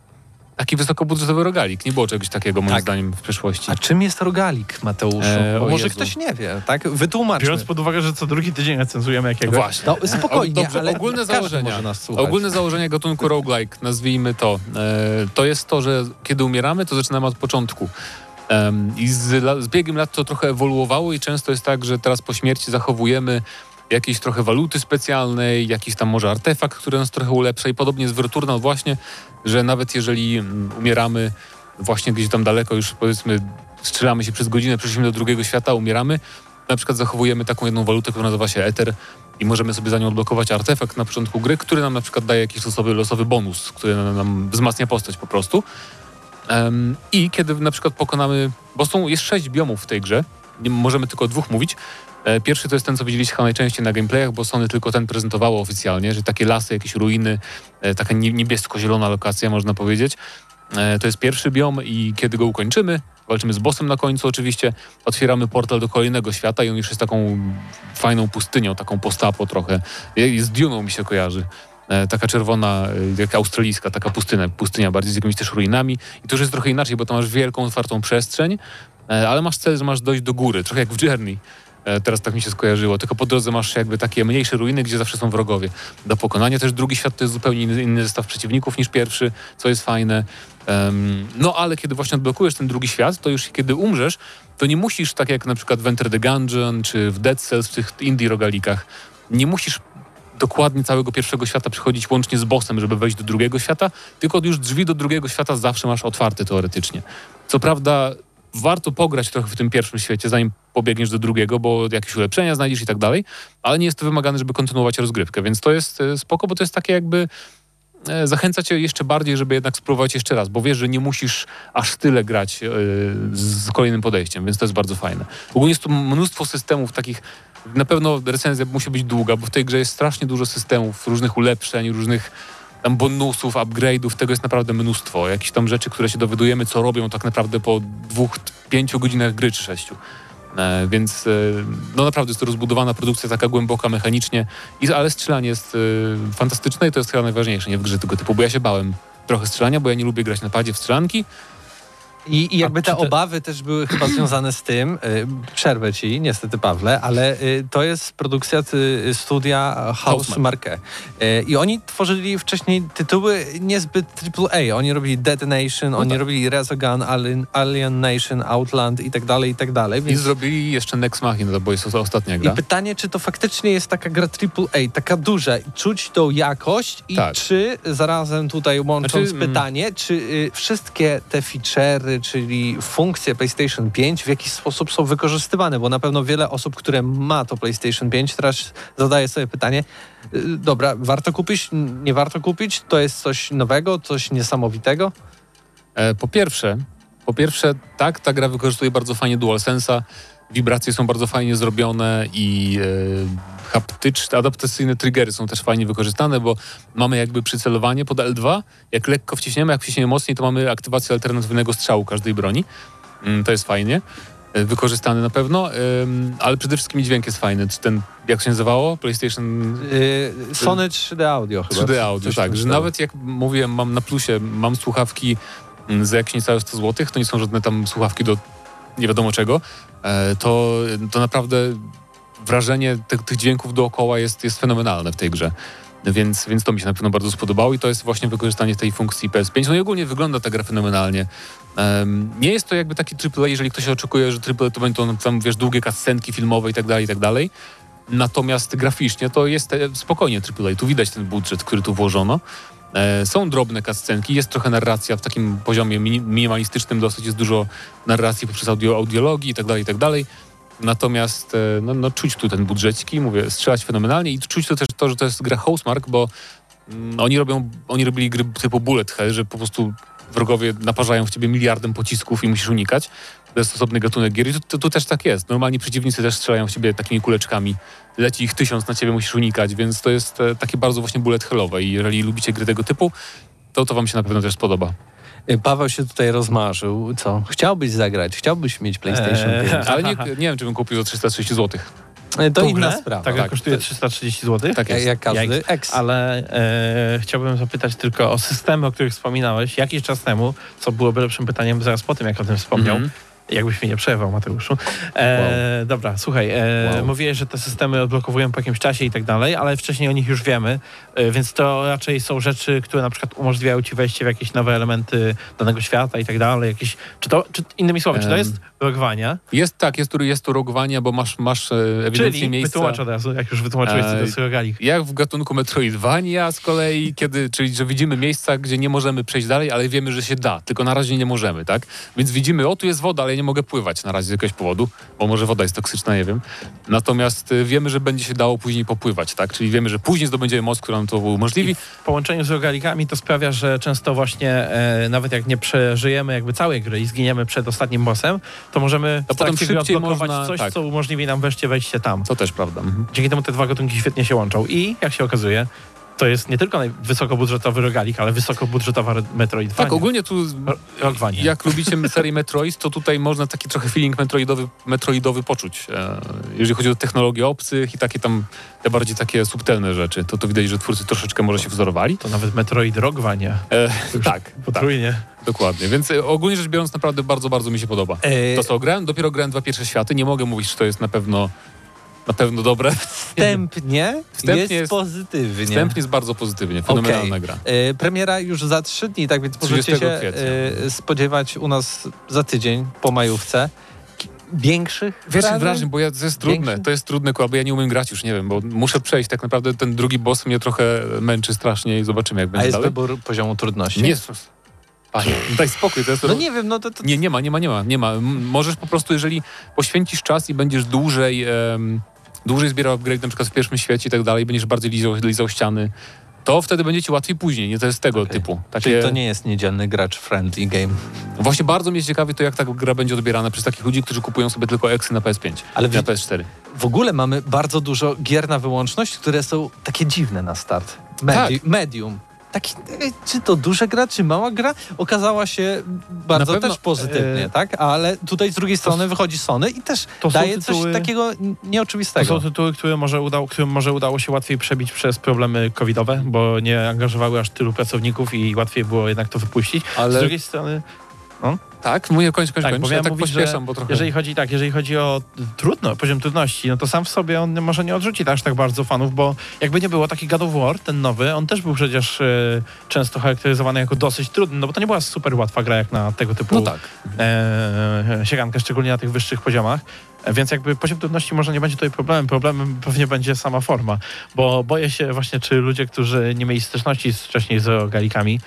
S6: taki wysokobudżetowy rogalik. Nie było czegoś takiego moim
S5: Tak.
S6: zdaniem w przeszłości.
S5: A czym jest rogalik, Mateuszu?
S6: E,
S5: może
S6: Jezu.
S5: ktoś nie wie, tak? Wytłumaczmy.
S4: Biorąc pod uwagę, że co drugi tydzień recenzujemy jakiegoś.
S6: Właśnie.
S5: No spokojnie,
S6: Dobrze,
S5: ale
S6: ogólne
S5: każdy
S6: założenia.
S5: może nas słuchać.
S6: Ogólne założenie gatunku roguelike, nazwijmy to, e, to jest to, że kiedy umieramy, to zaczynamy od początku. I z, z biegiem lat to trochę ewoluowało i często jest tak, że teraz po śmierci zachowujemy jakieś trochę waluty specjalnej, jakiś tam może artefakt, który nas trochę ulepsza i podobnie jest w Returnal właśnie, że nawet jeżeli mm, umieramy właśnie gdzieś tam daleko, już powiedzmy strzelamy się przez godzinę, przeszliśmy do drugiego świata, umieramy, na przykład zachowujemy taką jedną walutę, która nazywa się Ether i możemy sobie za nią odblokować artefakt na początku gry, który nam na przykład daje jakiś losowy, losowy bonus, który nam, wzmacnia postać po prostu. Em, I kiedy na przykład pokonamy, bo są, jest sześć biomów w tej grze, nie możemy tylko o dwóch mówić, Pierwszy to jest ten, co widzieliście chyba najczęściej na gameplayach, bo Sony tylko ten prezentowało oficjalnie, że takie lasy, jakieś ruiny, e, taka nie- niebiesko-zielona lokacja, można powiedzieć. E, To jest pierwszy biom i kiedy go ukończymy, walczymy z bossem na końcu oczywiście, otwieramy portal do kolejnego świata i on już jest taką fajną pustynią, taką postapo trochę. Z Duną mi się kojarzy. E, Taka czerwona, e, jak australijska, taka pustynia, pustynia bardziej z jakimiś też ruinami. I to już jest trochę inaczej, bo to masz wielką, otwartą przestrzeń, e, ale masz cel, że masz dojść do góry, trochę jak w Journey. E, Teraz tak mi się skojarzyło. Tylko po drodze masz jakby takie mniejsze ruiny, gdzie zawsze są wrogowie. Do pokonania też drugi świat to jest zupełnie inny, inny zestaw przeciwników niż pierwszy, co jest fajne. Em, no ale kiedy właśnie odblokujesz ten drugi świat, to już kiedy umrzesz, to nie musisz, tak jak na przykład w Enter the Gungeon czy w Dead Cells, w tych indie rogalikach, nie musisz dokładnie całego pierwszego świata przychodzić łącznie z bossem, żeby wejść do drugiego świata, tylko już drzwi do drugiego świata zawsze masz otwarte teoretycznie. Co prawda warto pograć trochę w tym pierwszym świecie, zanim pobiegniesz do drugiego, bo jakieś ulepszenia znajdziesz i tak dalej, ale nie jest to wymagane, żeby kontynuować rozgrywkę, więc to jest e, spoko, bo to jest takie jakby e, zachęca cię jeszcze bardziej, żeby jednak spróbować jeszcze raz, bo wiesz, że nie musisz aż tyle grać e, z kolejnym podejściem, więc to jest bardzo fajne. Ogólnie jest tu mnóstwo systemów takich, na pewno recenzja musi być długa, bo w tej grze jest strasznie dużo systemów, różnych ulepszeń, różnych tam bonusów, upgrade'ów, tego jest naprawdę mnóstwo. Jakieś tam rzeczy, które się dowiadujemy, co robią tak naprawdę po dwóch, pięciu godzinach gry czy sześciu. E, więc e, no naprawdę jest to rozbudowana produkcja, taka głęboka mechanicznie, i, ale strzelanie jest e, fantastyczne i to jest chyba najważniejsze nie w grze tego typu, bo ja się bałem trochę strzelania, bo ja nie lubię grać na padzie w strzelanki.
S5: I, I jakby te obawy też były chyba związane z tym, y, przerwę ci, niestety Pawle, ale y, to jest produkcja ty, studia House. Marque. Y, I oni tworzyli wcześniej tytuły niezbyt AAA. Oni robili Dead Nation, oni
S6: tak.
S5: robili Resogun, Alien, Alien Nation, Outland i tak dalej, i tak dalej.
S6: I
S5: Więc...
S6: zrobili jeszcze Next Machina, bo jest to ostatnia
S5: I
S6: gra.
S5: pytanie, czy to faktycznie jest taka gra AAA, taka duża, czuć tą jakość i
S6: Tak.
S5: czy zarazem tutaj łącząc
S6: Znaczy, mm.
S5: pytanie, czy y, wszystkie te feature'y, czyli funkcje PlayStation 5 w jakiś sposób są wykorzystywane, bo na pewno wiele osób, które ma to PlayStation 5 teraz zadaje sobie pytanie, y, dobra, warto kupić, nie warto kupić, to jest coś nowego, coś niesamowitego?
S6: E, Po pierwsze, po pierwsze, tak, ta gra wykorzystuje bardzo fajnie DualSense'a, wibracje są bardzo fajnie zrobione i e, haptyczne, adaptacyjne triggery są też fajnie wykorzystane, bo mamy jakby przycelowanie pod L2, jak lekko wciśniemy, jak wciśniemy mocniej, to mamy aktywację alternatywnego strzału każdej broni. Mm, To jest fajnie. e, Wykorzystane na pewno, ale przede wszystkim dźwięk jest fajny. Czy Ten, jak się nazywało? PlayStation
S5: Y, Sony 3D Audio chyba.
S6: 3D audio, tak. Że nawet jak mówiłem, mam na plusie, mam słuchawki mm, za jakieś niecałe 100 zł, to nie są żadne tam słuchawki do nie wiadomo czego, e, to, to naprawdę wrażenie tych, tych dźwięków dookoła jest, jest fenomenalne w tej grze. Więc, więc to mi się na pewno bardzo spodobało i to jest właśnie wykorzystanie tej funkcji PS5. No i ogólnie wygląda ta gra fenomenalnie. Em, nie jest to jakby taki AAA, jeżeli ktoś oczekuje, że AAA to będą tam, wiesz, długie cutscenki filmowe i tak dalej, i tak dalej. Natomiast graficznie to jest e, spokojnie AAA. Tu widać ten budżet, który tu włożono. E, są drobne cutscenki, jest trochę narracja w takim poziomie mini- minimalistycznym, dosyć jest dużo narracji poprzez audio, audiologii i tak Natomiast e, no, no, czuć tu ten budżeciki, mówię, strzelać fenomenalnie i czuć tu też to, że to jest gra Housemark, bo mm, oni robią, oni robili gry typu bullet hell, że po prostu wrogowie naparzają w ciebie miliardem pocisków i musisz unikać. To jest osobny gatunek gier i tu, tu, tu też tak jest. Normalni przeciwnicy też strzelają w ciebie takimi kuleczkami. Leci ich tysiąc na ciebie, musisz unikać, więc to jest e, takie bardzo właśnie bullet hellowe i jeżeli lubicie gry tego typu, to to wam się na pewno też spodoba.
S5: Y, Paweł się tutaj rozmarzył. Co? Chciałbyś zagrać, chciałbyś mieć PlayStation
S7: Eee,
S5: 5.
S6: Ale nie, nie wiem, czy bym kupił za 330 zł.
S5: Y, To
S7: Tą
S5: inna
S7: grę?
S5: sprawa.
S7: Tak, jak
S6: Tak,
S7: kosztuje
S6: to-
S7: 330 zł.
S6: Tak
S5: Jak,
S6: jest.
S5: jak każdy. X.
S7: Ale e, chciałbym zapytać tylko o systemy, o których wspominałeś jakiś czas temu, co byłoby lepszym pytaniem zaraz po tym, jak o tym wspomniał.
S6: Mhm.
S7: Jakbyś mnie nie przerwał, Mateuszu. E, Dobra, słuchaj, e,
S6: Wow.
S7: mówiłeś, że te systemy odblokowują po jakimś czasie i tak dalej, ale wcześniej o nich już wiemy, e, więc to raczej są rzeczy, które na przykład umożliwiają ci wejście w jakieś nowe elementy danego świata i tak dalej. Jakieś, czy to, czy, innymi słowy, czy to jest rogowania?
S6: Jest tak, jest tu, jest tu bo masz, masz e, ewidentnie
S7: Czyli,
S6: miejsca...
S7: wytłumacz od razu, jak już wytłumaczyłeś, co to jest rogalik.
S6: Jak w gatunku Metroidvania z kolei, kiedy, czyli że widzimy miejsca, gdzie nie możemy przejść dalej, ale wiemy, że się da, tylko na razie nie możemy, tak? Więc widzimy, o tu jest woda, ale nie mogę pływać na razie z jakiegoś powodu, bo może woda jest toksyczna, nie wiem. Natomiast y, wiemy, że będzie się dało później popływać, tak? Czyli wiemy, że później zdobędziemy moc, która nam to umożliwi.
S7: W połączeniu z rogalikami to sprawia, że często właśnie e, nawet jak nie przeżyjemy jakby całej gry i zginiemy przed ostatnim bossem, to możemy
S6: To potem szybciej można-
S7: coś,
S6: tak.
S7: co umożliwi nam wreszcie wejście tam.
S6: To też prawda. Mhm.
S7: Dzięki temu te dwa gatunki świetnie się łączą. I jak się okazuje, to jest nie tylko wysokobudżetowy rogalik, ale wysokobudżetowa Metroidvania.
S6: Tak, ogólnie tu
S7: Rockvania.
S6: jak lubicie serię Metroid, to tutaj można taki trochę feeling metroidowy, metroidowy poczuć. E, jeżeli chodzi o technologię obcych i takie tam te bardziej takie subtelne rzeczy, to to widać, że twórcy troszeczkę może się wzorowali.
S7: To nawet Metroid Rockvania.
S6: E, tak, tak,
S7: Potrójnie.
S6: dokładnie. Więc e, ogólnie rzecz biorąc naprawdę bardzo, bardzo mi się podoba.
S5: E,
S6: To co, grałem, dopiero grałem dwa pierwsze światy, nie mogę mówić, czy to jest na pewno na pewno dobre.
S5: Wstępnie,
S6: Wstępnie
S5: jest,
S6: jest-
S5: pozytywnie.
S6: Wstępnie jest bardzo pozytywnie, fenomenalna gra.
S5: E, premiera już za trzy dni, tak więc
S6: 30
S5: możecie się e, spodziewać u nas za tydzień po majówce większych
S6: Większych
S5: wrażeń?
S6: bo ja, to jest trudne,
S5: Większy?
S6: to jest trudne, bo ja nie umiem grać już, nie wiem, bo muszę przejść, tak naprawdę ten drugi boss mnie trochę męczy strasznie i zobaczymy jak
S5: A
S6: będzie
S5: jest
S6: dalej.
S5: wybór poziomu trudności?
S6: Nie, Panie, daj spokój, to jest
S5: No nie wiem, no to, to
S6: Nie, nie ma, nie ma, nie ma, nie ma. Możesz po prostu, jeżeli poświęcisz czas i będziesz dłużej, em, dłużej zbierał upgrade na przykład w pierwszym świecie i tak dalej, będziesz bardziej lizał, lizał ściany, to wtedy będzie ci łatwiej później, nie? To jest tego
S5: Okej.
S6: typu. Takie...
S5: Czyli to nie jest niedzielny gracz friendly game.
S6: Właśnie bardzo mnie ciekawi to, jak ta gra będzie odbierana przez takich ludzi, którzy kupują sobie tylko eksy na PS5,
S5: Ale
S6: na
S5: wi-
S6: PS4.
S5: W ogóle mamy bardzo dużo gier na wyłączność, które są takie dziwne na start. Medi-
S6: Tak.
S5: Medium. Taki, czy to duża gra, czy mała gra? Okazała się bardzo
S6: pewno,
S5: też pozytywnie,
S7: e,
S5: tak? Ale tutaj z drugiej strony wychodzi Sony i też
S7: to
S5: daje
S7: tytuły-
S5: coś takiego n-
S7: To
S5: nieoczywistego.
S7: są tytuły, które może udało, którym może udało się łatwiej przebić przez problemy covidowe, bo nie angażowały aż tylu pracowników i łatwiej było jednak to wypuścić. Z
S6: Ale
S7: drugiej strony,
S6: tak, mówię, kończ, kończ,
S7: Tak,
S6: kończ.
S7: bo
S6: Ja tak
S7: mówić,
S6: pośpieszam, bo trochę...
S7: jeżeli chodzi tak, jeżeli chodzi o trudno, poziom trudności, no to sam w sobie on może nie odrzuci aż tak bardzo fanów, bo jakby nie było taki God of War, ten nowy, on też był przecież e, często charakteryzowany jako dosyć trudny, no bo to nie była super łatwa gra jak na tego typu
S6: No tak.
S7: e, siegankę, szczególnie na tych wyższych poziomach. E, Więc jakby poziom trudności może nie będzie tutaj problemem. Problemem pewnie będzie sama forma, bo boję się właśnie, czy ludzie, którzy nie mieli styczności wcześniej z rogalikami, em,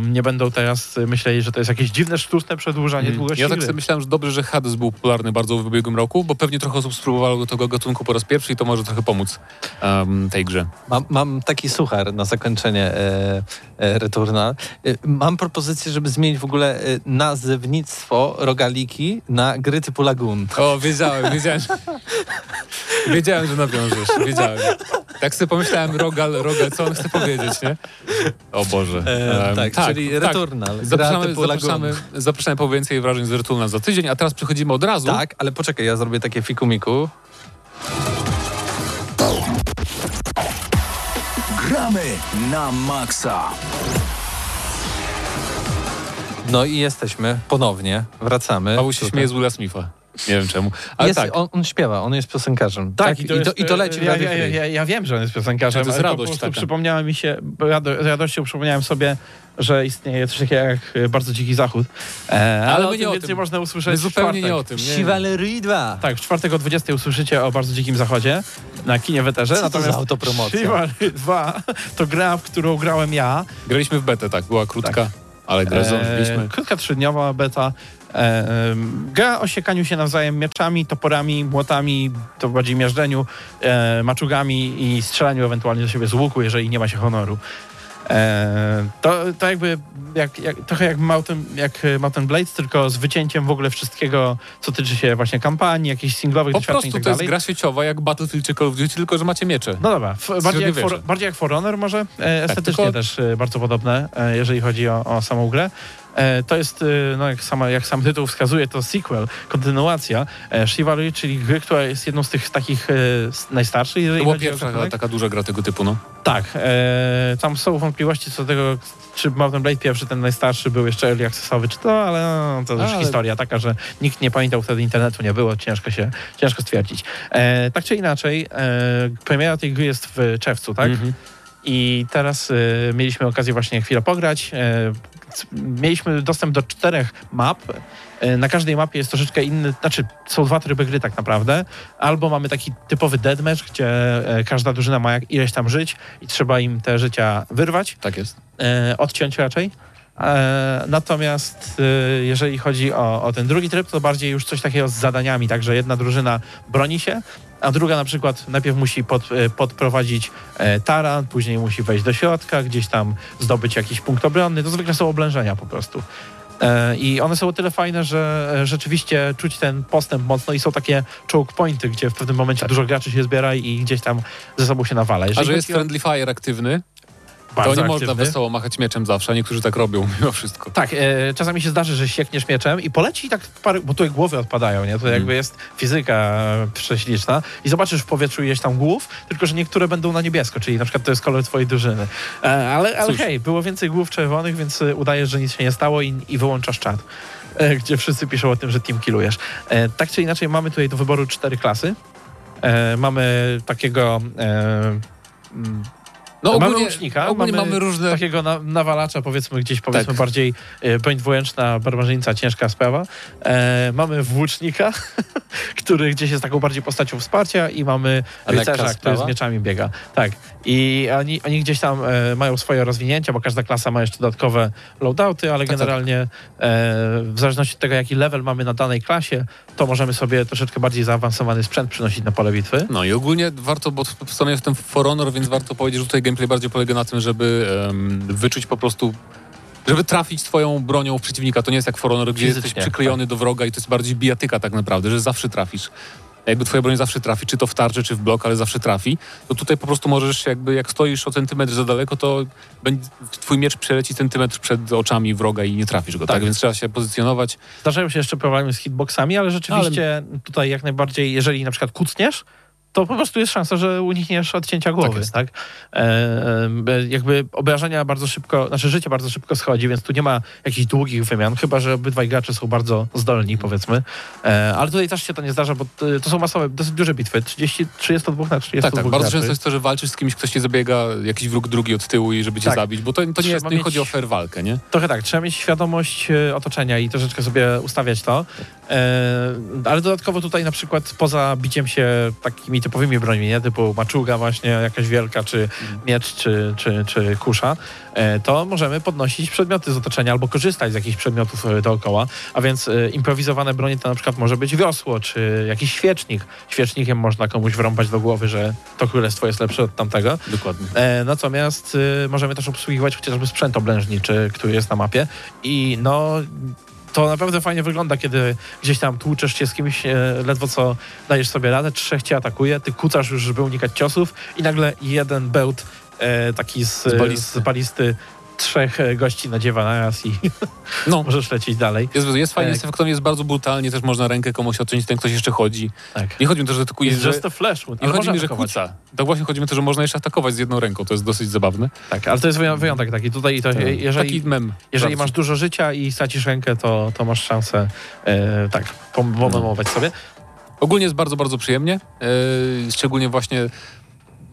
S7: nie będą teraz myśleli, że to jest jakieś dziwne, sztuczne przedłużanie
S6: Mm.
S7: długości
S6: Ja tak sobie myślałem, że dobrze, że Hades był popularny bardzo w ubiegłym roku, bo pewnie trochę osób spróbowało tego gatunku po raz pierwszy i to może trochę pomóc em, tej grze.
S5: Mam, mam taki suchar na zakończenie e, e, Returnal. E, mam propozycję, żeby zmienić w ogóle e, nazewnictwo rogaliki na gry typu Lagoon.
S6: O, wiedziałem, wiedziałem. że- wiedziałem, że nawiążesz, wiedziałem. Tak sobie pomyślałem, Rogal, Rogal, co on chce powiedzieć, nie? O Boże. Em,
S5: tak, czyli Returnal. gra
S6: Zapraszamy, zapraszamy, zapraszamy po więcej wrażeń z Returnal za tydzień, a teraz przechodzimy od razu.
S5: Tak, ale poczekaj, ja zrobię takie fikumiku.
S1: Gramy na maksa.
S5: No i jesteśmy ponownie, wracamy.
S6: Paweł się śmieje z Willa Smitha. Nie wiem czemu. Ale
S5: Jest,
S6: tak,
S5: on, on śpiewa, on jest piosenkarzem.
S7: Tak,
S5: I, to, i, to, leci w
S7: ja,
S5: Radio
S7: ja,
S5: Free.
S7: ja, ja wiem, że on jest piosenkarzem,
S6: To jest radość
S7: po prostu
S6: taka.
S7: przypomniała mi się, rado, z radością przypomniałem sobie, że istnieje coś takiego jak e, Bardzo Dziki Zachód. E, ale
S6: Ale
S7: o
S6: my
S7: tym
S6: nie o
S7: więcej
S6: tym.
S7: można usłyszeć
S6: my
S7: w
S6: zupełnie nie
S7: czwartek.
S6: o tym. Nie,
S5: Chivalry 2.
S7: Tak, w czwartek o 20 usłyszycie o Bardzo Dzikim Zachodzie na kinie Weterze.
S5: Co to
S7: Natomiast
S5: za autopromocja?
S7: Chivalry 2 to gra, w którą grałem ja.
S6: Graliśmy w betę, tak, była krótka, ale grę zdążyliśmy.
S7: E, krótka trzydniowa beta. E, gra o siekaniu się nawzajem mieczami, toporami, młotami, to bardziej miażdżeniu, e, maczugami i strzelaniu ewentualnie do siebie z łuku, jeżeli nie ma się honoru. E, to, to jakby jak, jak, trochę jak Mountain, jak Mountain Blades, tylko z wycięciem w ogóle wszystkiego, co tyczy się właśnie kampanii, jakichś singlowych
S6: Po
S7: doświadczeń
S6: prostu
S7: i tak
S6: to jest gra sieciowa jak Battlefield czy Call of Duty, tylko że macie miecze.
S7: No dobra, bardziej, jak for, bardziej jak For Honor może, e, estetycznie
S6: tylko-
S7: też bardzo podobne, jeżeli chodzi o, o samą grę. E, to jest, e, no jak, sama, jak sam tytuł wskazuje, to sequel, kontynuacja e, Chivalry, czyli gry, która jest jedną z tych takich najstarszych.
S6: To była pierwsza taka duża gra tego typu, no.
S7: Tak, tam są wątpliwości co do tego, czy Mountain Blade pierwszy, ten najstarszy był jeszcze early accessowy, czy to, ale no, to już
S6: Ale-
S7: historia taka, że nikt nie pamiętał wtedy internetu, nie było, ciężko się, ciężko stwierdzić. Tak czy inaczej, premiera tej gry jest w czerwcu, tak?
S6: Mhm.
S7: I teraz y, mieliśmy okazję właśnie chwilę pograć. C- mieliśmy dostęp do czterech map. E, na każdej mapie jest troszeczkę inny, znaczy są dwa tryby gry tak naprawdę. Albo mamy taki typowy deathmatch, gdzie e, każda drużyna ma jak, ileś tam żyć i trzeba im te życia wyrwać,
S6: Tak jest.
S7: e, odciąć raczej. E, natomiast e, jeżeli chodzi o, o ten drugi tryb, to bardziej już coś takiego z zadaniami, także jedna drużyna broni się, a druga na przykład najpierw musi pod, e, podprowadzić e, taran, później musi wejść do środka, gdzieś tam zdobyć jakiś punkt obronny. To zwykle są oblężenia po prostu. E, I one są o tyle fajne, że rzeczywiście czuć ten postęp mocno i są takie choke pointy, gdzie w pewnym momencie dużo graczy się zbiera i gdzieś tam ze sobą się nawala.
S6: A
S7: Jeżeli
S6: że jest
S7: o-
S6: friendly fire aktywny, to
S7: bardzo
S6: nie można
S7: aktywny.
S6: wesoło machać mieczem zawsze, niektórzy tak robią mimo wszystko.
S7: Tak, e, czasami się zdarzy, że siekniesz mieczem i poleci tak parę, bo tutaj głowy odpadają, nie? To
S6: Mhm.
S7: jakby jest fizyka prześliczna i zobaczysz w powietrzu ileś tam głów, tylko że niektóre będą na niebiesko, czyli na przykład to jest kolor twojej drużyny. E, ale ale
S6: Cóż.
S7: hej, było więcej głów czerwonych, więc e, udajesz, że nic się nie stało i, i wyłączasz czat. E, gdzie wszyscy piszą o tym, że team killujesz. E, tak czy inaczej mamy tutaj do wyboru cztery klasy. E, mamy takiego... E,
S6: No
S7: mamy
S6: ogólnie,
S7: łucznika,
S6: ogólnie
S7: mamy,
S6: mamy, różne...
S7: takiego na, nawalacza, powiedzmy gdzieś powiedzmy
S6: Tak.
S7: bardziej e, broń dwuręczna, barbarzyńca, ciężka sprawa. E, mamy włócznika, który gdzieś jest taką bardziej postacią wsparcia i mamy rycerza, który z mieczami biega. Tak. I oni, oni gdzieś tam e, mają swoje rozwinięcia, bo każda klasa ma jeszcze dodatkowe loadouty, ale
S6: Tak, tak.
S7: generalnie e, w zależności od tego, jaki level mamy na danej klasie, to możemy sobie troszeczkę bardziej zaawansowany sprzęt przynosić na pole bitwy.
S6: No i ogólnie warto, bo w sumie jestem For Honor, więc warto powiedzieć, że tutaj gameplay bardziej polega na tym, żeby em, wyczuć po prostu żeby trafić twoją bronią w przeciwnika. To nie jest jak For Honor, gdzie
S7: Fizycznie,
S6: jesteś przyklejony do wroga i to jest bardziej bijatyka tak naprawdę, że zawsze trafisz. Jakby twoja broń zawsze trafi, czy to w tarczy, czy w blok, ale zawsze trafi. To tutaj po prostu możesz jakby, jak stoisz o centymetr za daleko, to będzie, twój miecz przeleci centymetr przed oczami wroga i nie trafisz go, tak?
S7: Tak.
S6: Więc trzeba się pozycjonować.
S7: Zdarzają się jeszcze problemy z hitboxami, ale rzeczywiście tutaj jak najbardziej, jeżeli na przykład kucniesz, to po prostu jest szansa, że unikniesz odcięcia głowy,
S6: jest.
S7: tak? E, e, jakby obrażenia bardzo szybko, znaczy życie bardzo szybko schodzi, więc tu nie ma jakichś długich wymian, chyba że obydwaj gracze są bardzo zdolni, powiedzmy. E, ale tutaj też się to nie zdarza, bo to są masowe, dosyć duże bitwy, 30, 32 na 32
S6: Tak, tak. Bardzo
S7: graczy.
S6: często jest to, że walczysz z kimś, ktoś cię zabiega, jakiś wróg drugi od tyłu i żeby cię
S7: Tak.
S6: zabić, bo to, to nie, jest, nie
S7: mieć-
S6: chodzi o fair walkę, nie?
S7: Trochę tak, trzeba mieć świadomość e, otoczenia i troszeczkę sobie ustawiać to. E, ale dodatkowo tutaj na przykład poza biciem się takimi typowymi brońmi, nie? typu maczuga właśnie jakaś wielka, czy miecz, czy, czy, czy kusza, e, to możemy podnosić przedmioty z otoczenia albo korzystać z jakichś przedmiotów e, dookoła. A więc improwizowane bronie to na przykład może być wiosło, czy jakiś świecznik. Świecznikiem można komuś wrąbać do głowy, że to królestwo jest lepsze od tamtego.
S6: Dokładnie.
S7: Natomiast możemy też obsługiwać chociażby sprzęt oblężniczy, który jest na mapie i no to naprawdę fajnie wygląda, kiedy gdzieś tam tłuczesz się z kimś, e, ledwo co dajesz sobie radę, trzech cię atakuje, ty kucasz już, żeby unikać ciosów i nagle jeden bełt e, taki z,
S6: Z balisty.
S7: z balisty trzech e, gości nadziewa naraz i
S6: No,
S7: możesz lecieć dalej.
S6: jest, jest fajnie,
S7: Tak.
S6: jest efektownie, jest bardzo brutalnie, też można rękę komuś odciąć, ten ktoś jeszcze chodzi.
S7: Tak.
S6: Nie chodzi mi to, że atakuje,
S7: Jest
S6: że...
S7: just a flash
S6: Nie chodzi mi, że kłóca. Tak właśnie chodzi mi o to, że można jeszcze atakować z jedną ręką, to jest dosyć zabawne.
S7: Tak, ale to jest wyją- wyjątek taki. Tutaj to, jeżeli,
S6: Taki mem.
S7: Jeżeli
S6: bardzo.
S7: masz dużo życia i stracisz rękę, to, to masz szansę e, tak pom- pomomować sobie.
S6: Ogólnie jest bardzo, bardzo przyjemnie, yy, szczególnie właśnie,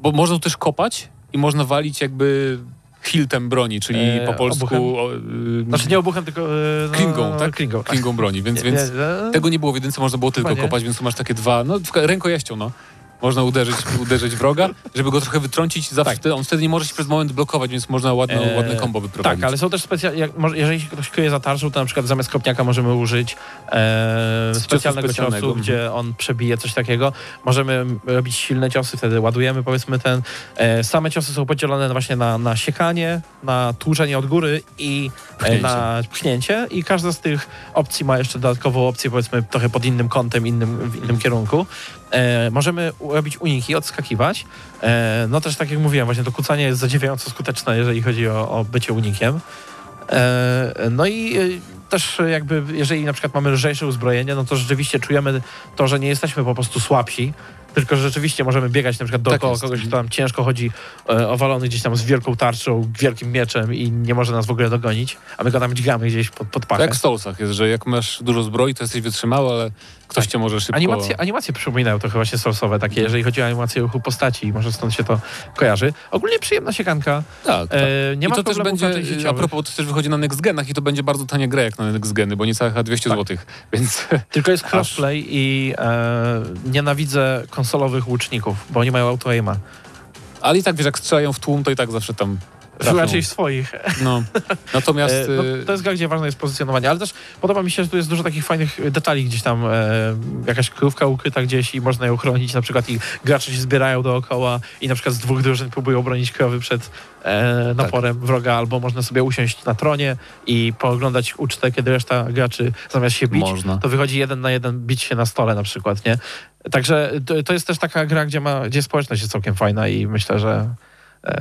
S6: bo można też kopać i można walić jakby hiltem broni, czyli
S7: E,
S6: po polsku...
S7: obuchem?
S6: Yy,
S7: Znaczy nie obuchem, tylko... e, no,
S6: Klingą, tak?
S7: Klingą, tak.
S6: klingą broni, więc, więc tego nie było w jedynce, można było tylko kopać, więc tu masz takie dwa, no rękojeścią, no. Można uderzyć, uderzyć wroga, żeby go trochę wytrącić, zawsze,
S7: Tak.
S6: on wtedy nie może się przez moment blokować, więc można ładno,
S7: E,
S6: ładne kombo wyprowadzić.
S7: Tak, ale są też specjalne. Jeżeli się ktoś kryje za tarczą, to na przykład zamiast kopniaka możemy użyć e,
S6: Ciosu
S7: specjalnego
S6: specjalnego,
S7: ciosu,
S6: mhm.
S7: gdzie on przebije coś takiego. Możemy robić silne ciosy, wtedy ładujemy powiedzmy ten. E, same ciosy są podzielone właśnie na, na siekanie, na tłuczenie od góry i e,
S6: Pchnięcie.
S7: na pchnięcie. I każda z tych opcji ma jeszcze dodatkową opcję, powiedzmy trochę pod innym kątem, innym, w innym kierunku. E, możemy robić uniki, odskakiwać. E, no też tak jak mówiłem, właśnie to kucanie jest zadziwiająco skuteczne, jeżeli chodzi o, o bycie unikiem. E, no i e, też jakby, jeżeli na przykład mamy lżejsze uzbrojenie, no to rzeczywiście czujemy to, że nie jesteśmy po prostu słabsi, tylko że rzeczywiście możemy biegać na przykład dookoła
S6: jest.
S7: kogoś, kto tam ciężko chodzi, e, owalony gdzieś tam z wielką tarczą, wielkim mieczem i nie może nas w ogóle dogonić, a my go tam dźgamy gdzieś pod, pod
S6: To
S7: pachę.
S6: jak w Soulsach jest, że jak masz dużo zbroi, to jesteś wytrzymały, ale ktoś
S7: Tak.
S6: cię może szybko...
S7: Animacje, animacje przypominają trochę właśnie sorsowe takie, jeżeli chodzi o animację ruchu postaci, może stąd się to kojarzy. Ogólnie przyjemna siekanka.
S6: Tak, tak.
S7: E, nie
S6: I
S7: ma
S6: to też będzie, a propos, to też wychodzi na Next Genach i to będzie bardzo tania gra jak na Next Geny, bo niecałe chyba 200
S7: Tak.
S6: zł, więc
S7: Tylko jest crossplay i e, nienawidzę konsolowych łuczników, bo oni mają auto-aima.
S6: ale i tak wiesz, jak strzelają w tłum, to i tak zawsze tam trafią.
S7: Raczej swoich.
S6: No. Natomiast...
S7: E, no,
S6: y,
S7: to jest gra, gdzie ważne jest pozycjonowanie, ale też podoba mi się, że tu jest dużo takich fajnych detali gdzieś tam, e, jakaś krówka ukryta gdzieś i można ją chronić na przykład i gracze się zbierają dookoła i na przykład z dwóch drużyn próbują bronić krowy przed e, naporem wroga, albo można sobie usiąść na tronie i pooglądać ucztę, kiedy reszta graczy zamiast się bić,
S6: Można.
S7: to wychodzi jeden na jeden bić się na stole na przykład, nie? Także to, to jest też taka gra, gdzie, ma, gdzie społeczność jest całkiem fajna i myślę, że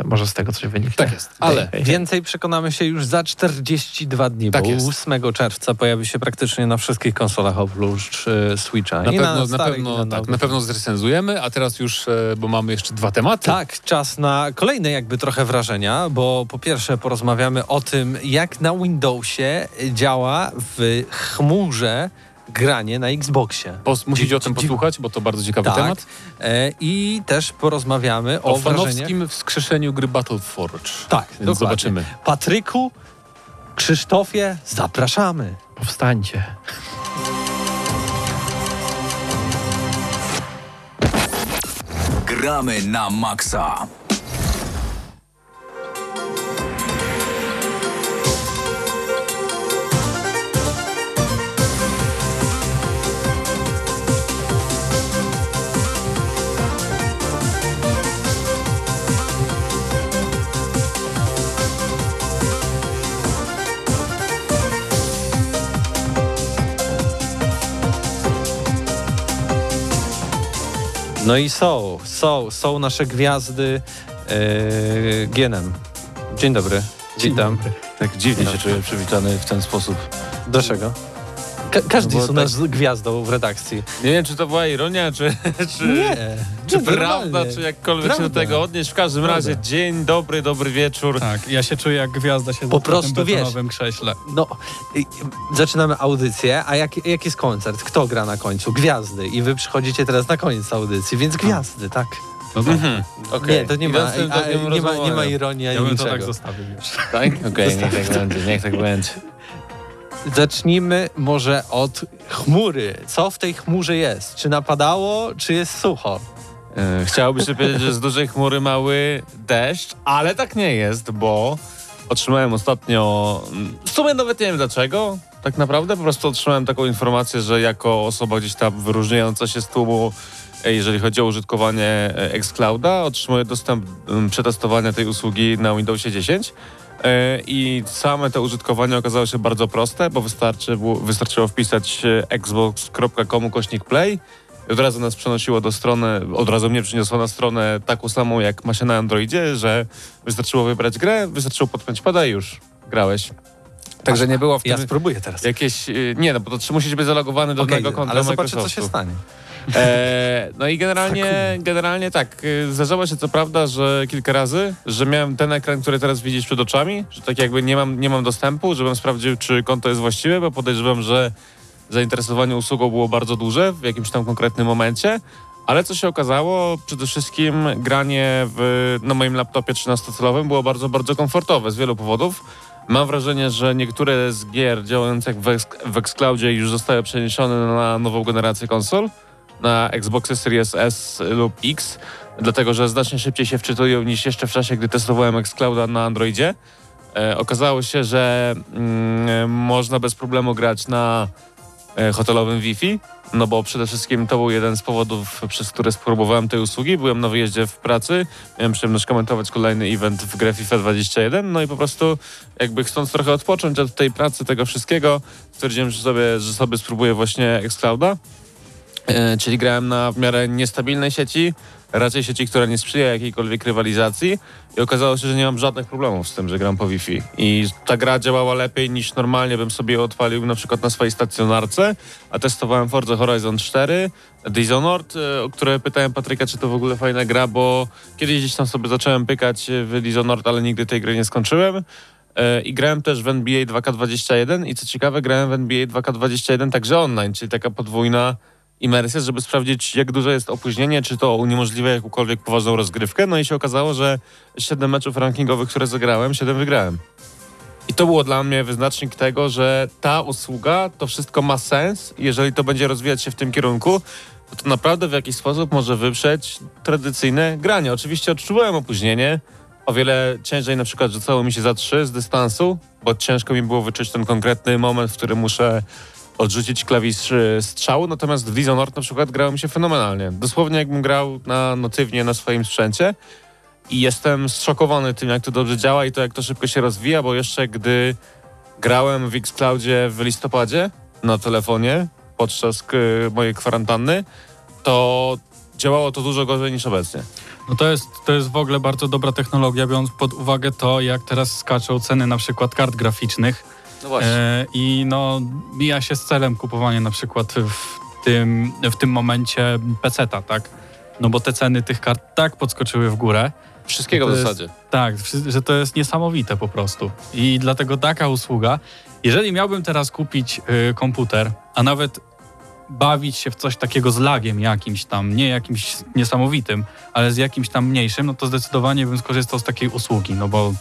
S7: może z tego coś wyniknie.
S6: Tak jest. Ale
S5: Więcej przekonamy się już za 42 dni,
S6: Tak
S5: bo
S6: jest.
S5: 8 czerwca pojawi się praktycznie na wszystkich konsolach oprócz e, Switcha.
S6: na
S5: I
S6: pewno, na,
S5: starych, i
S6: pewno,
S5: na
S6: tak, na pewno zrecenzujemy, a teraz już, e, bo mamy jeszcze dwa tematy.
S5: Tak, czas na kolejne jakby trochę wrażenia, bo po pierwsze porozmawiamy o tym, jak na Windowsie działa w chmurze granie na Xboxie.
S6: Pos- musicie o tym posłuchać, bo to bardzo ciekawy
S5: Tak.
S6: temat.
S5: E, I też porozmawiamy
S6: O,
S5: o,
S6: fanowskim wskrzeszeniu gry Battleforge.
S5: Tak,
S6: Więc
S5: dokładnie.
S6: zobaczymy.
S5: Patryku, Krzysztofie, zapraszamy.
S7: Powstańcie.
S1: Gramy na maksa.
S5: No i są, są, są nasze gwiazdy e, Gienem. Dzień dobry, witam.
S8: Tak dziwnie się czuję przywitany w ten sposób.
S5: Dlaczego? Ka- każdy
S8: No bo
S5: jest u nas gwiazdą w redakcji.
S8: Nie wiem, czy to była ironia, czy, czy,
S5: Nie,
S8: czy
S5: nie,
S8: prawda,
S5: normalnie.
S8: czy jakkolwiek się do
S5: Prawda.
S8: tego odnieść. W każdym
S5: Prawda.
S8: razie dzień dobry, dobry wieczór.
S9: Tak, ja się czuję jak gwiazda się
S5: Po prostu wiesz.
S9: krześle.
S5: No, zaczynamy audycję, a jak, jak jest koncert? Kto gra na końcu? Gwiazdy. I wy przychodzicie teraz na koniec audycji, więc gwiazdy, tak?
S9: No tak.
S8: Mhm. Okej.
S5: Nie, to nie ma, a, nie, ma, nie ma ironii ani
S9: Ja bym to
S5: niczego.
S9: tak zostawił już.
S8: Tak? Okej, niech tak będzie, niech tak będzie.
S5: Zacznijmy może od chmury. Co w tej chmurze jest? Czy napadało, czy jest sucho?
S8: E, Chciałoby się powiedzieć, że z dużej chmury mały deszcz, ale tak nie jest, bo otrzymałem ostatnio, w sumie nawet nie wiem dlaczego, tak naprawdę po prostu otrzymałem taką informację, że jako osoba gdzieś tam wyróżniająca się z tłumu, e, jeżeli chodzi o użytkowanie e, Xclouda, otrzymuję dostęp przetestowania tej usługi na Windowsie 10. E, I same to użytkowanie okazało się bardzo proste, bo wystarczy, wystarczyło wpisać e, xbox.com kośnik play i od razu nas przenosiło do strony, od razu mnie przyniosło na stronę taką samą, jak ma się na Androidzie, że wystarczyło wybrać grę, wystarczyło podpiąć pada i już grałeś. Także nie było w tym
S5: Ja spróbuję teraz.
S8: jakieś... y, Nie, no bo to musisz być zalogowany do
S5: Okej,
S8: jednego konta
S5: ale zobaczę, co się stanie.
S8: E, no i generalnie, generalnie tak, y, zdarzało się co prawda, że kilka razy, że miałem ten ekran, który teraz widzisz przed oczami, że tak jakby nie mam, nie mam dostępu, żebym sprawdził, czy konto jest właściwe, bo podejrzewam, że zainteresowanie usługą było bardzo duże w jakimś tam konkretnym momencie. Ale co się okazało, przede wszystkim granie w, na moim laptopie 13-calowym było bardzo, bardzo komfortowe z wielu powodów. Mam wrażenie, że niektóre z gier działających w, X, w Xcloudzie już zostały przeniesione na nową generację konsol, na Xboxy Series S lub X, dlatego że znacznie szybciej się wczytują niż jeszcze w czasie, gdy testowałem Xclouda na Androidzie. E, okazało się, że mm, można bez problemu grać na e, hotelowym Wi-Fi, no bo przede wszystkim to był jeden z powodów, przez które spróbowałem tej usługi. Byłem na wyjeździe w pracy, miałem przyjemność komentować kolejny event w grę FIFA 21, no i po prostu jakby chcąc trochę odpocząć od tej pracy, tego wszystkiego, stwierdziłem, że sobie, że sobie spróbuję właśnie Xclouda. E, czyli grałem na w miarę niestabilnej sieci, raczej sieci, która nie sprzyja jakiejkolwiek rywalizacji i okazało się, że nie mam żadnych problemów z tym, że gram po Wi-Fi. I ta gra działała lepiej niż normalnie bym sobie odpalił na przykład na swojej stacjonarce, a testowałem Forza Horizon 4, Dishonored, e, o które pytałem Patryka, czy to w ogóle fajna gra, bo kiedyś gdzieś tam sobie zacząłem pykać w Dishonored, ale nigdy tej gry nie skończyłem. E, I grałem też w NBA 2K21 i co ciekawe, grałem w NBA 2K21 także online, czyli taka podwójna imersję, żeby sprawdzić, jak duże jest opóźnienie, czy to uniemożliwia jakąkolwiek poważną rozgrywkę. No i się okazało, że 7 meczów rankingowych, które zagrałem, 7 wygrałem. I to było dla mnie wyznacznik tego, że ta usługa, to wszystko ma sens. Jeżeli to będzie rozwijać się w tym kierunku, to, naprawdę w jakiś sposób może wyprzeć tradycyjne granie. Oczywiście odczuwałem opóźnienie, o wiele ciężej na przykład rzucało mi się za trzy z dystansu, bo ciężko mi było wyczuć ten konkretny moment, w którym muszę odrzucić klawisz y, strzału, natomiast w Dishonored na przykład grało mi się fenomenalnie. Dosłownie jakbym grał na notywnie na swoim sprzęcie i jestem zszokowany tym, jak to dobrze działa i to, jak to szybko się rozwija, bo jeszcze gdy grałem w Xcloudzie w listopadzie na telefonie podczas k- mojej kwarantanny, to działało to dużo gorzej niż obecnie.
S9: No to jest, to jest w ogóle bardzo dobra technologia, biorąc pod uwagę to, jak teraz skaczą ceny na przykład kart graficznych.
S8: No właśnie.
S9: E, I no, mija się z celem kupowania na przykład w tym, w tym momencie peceta, tak? No bo te ceny tych kart tak podskoczyły w górę.
S8: Wszystkiego w
S9: jest-
S8: zasadzie.
S9: Tak, wszy- że to jest niesamowite po prostu. I dlatego taka usługa. Jeżeli miałbym teraz kupić y, komputer, a nawet bawić się w coś takiego z lagiem jakimś tam, nie jakimś niesamowitym, ale z jakimś tam mniejszym, no to zdecydowanie bym skorzystał z takiej usługi, no bo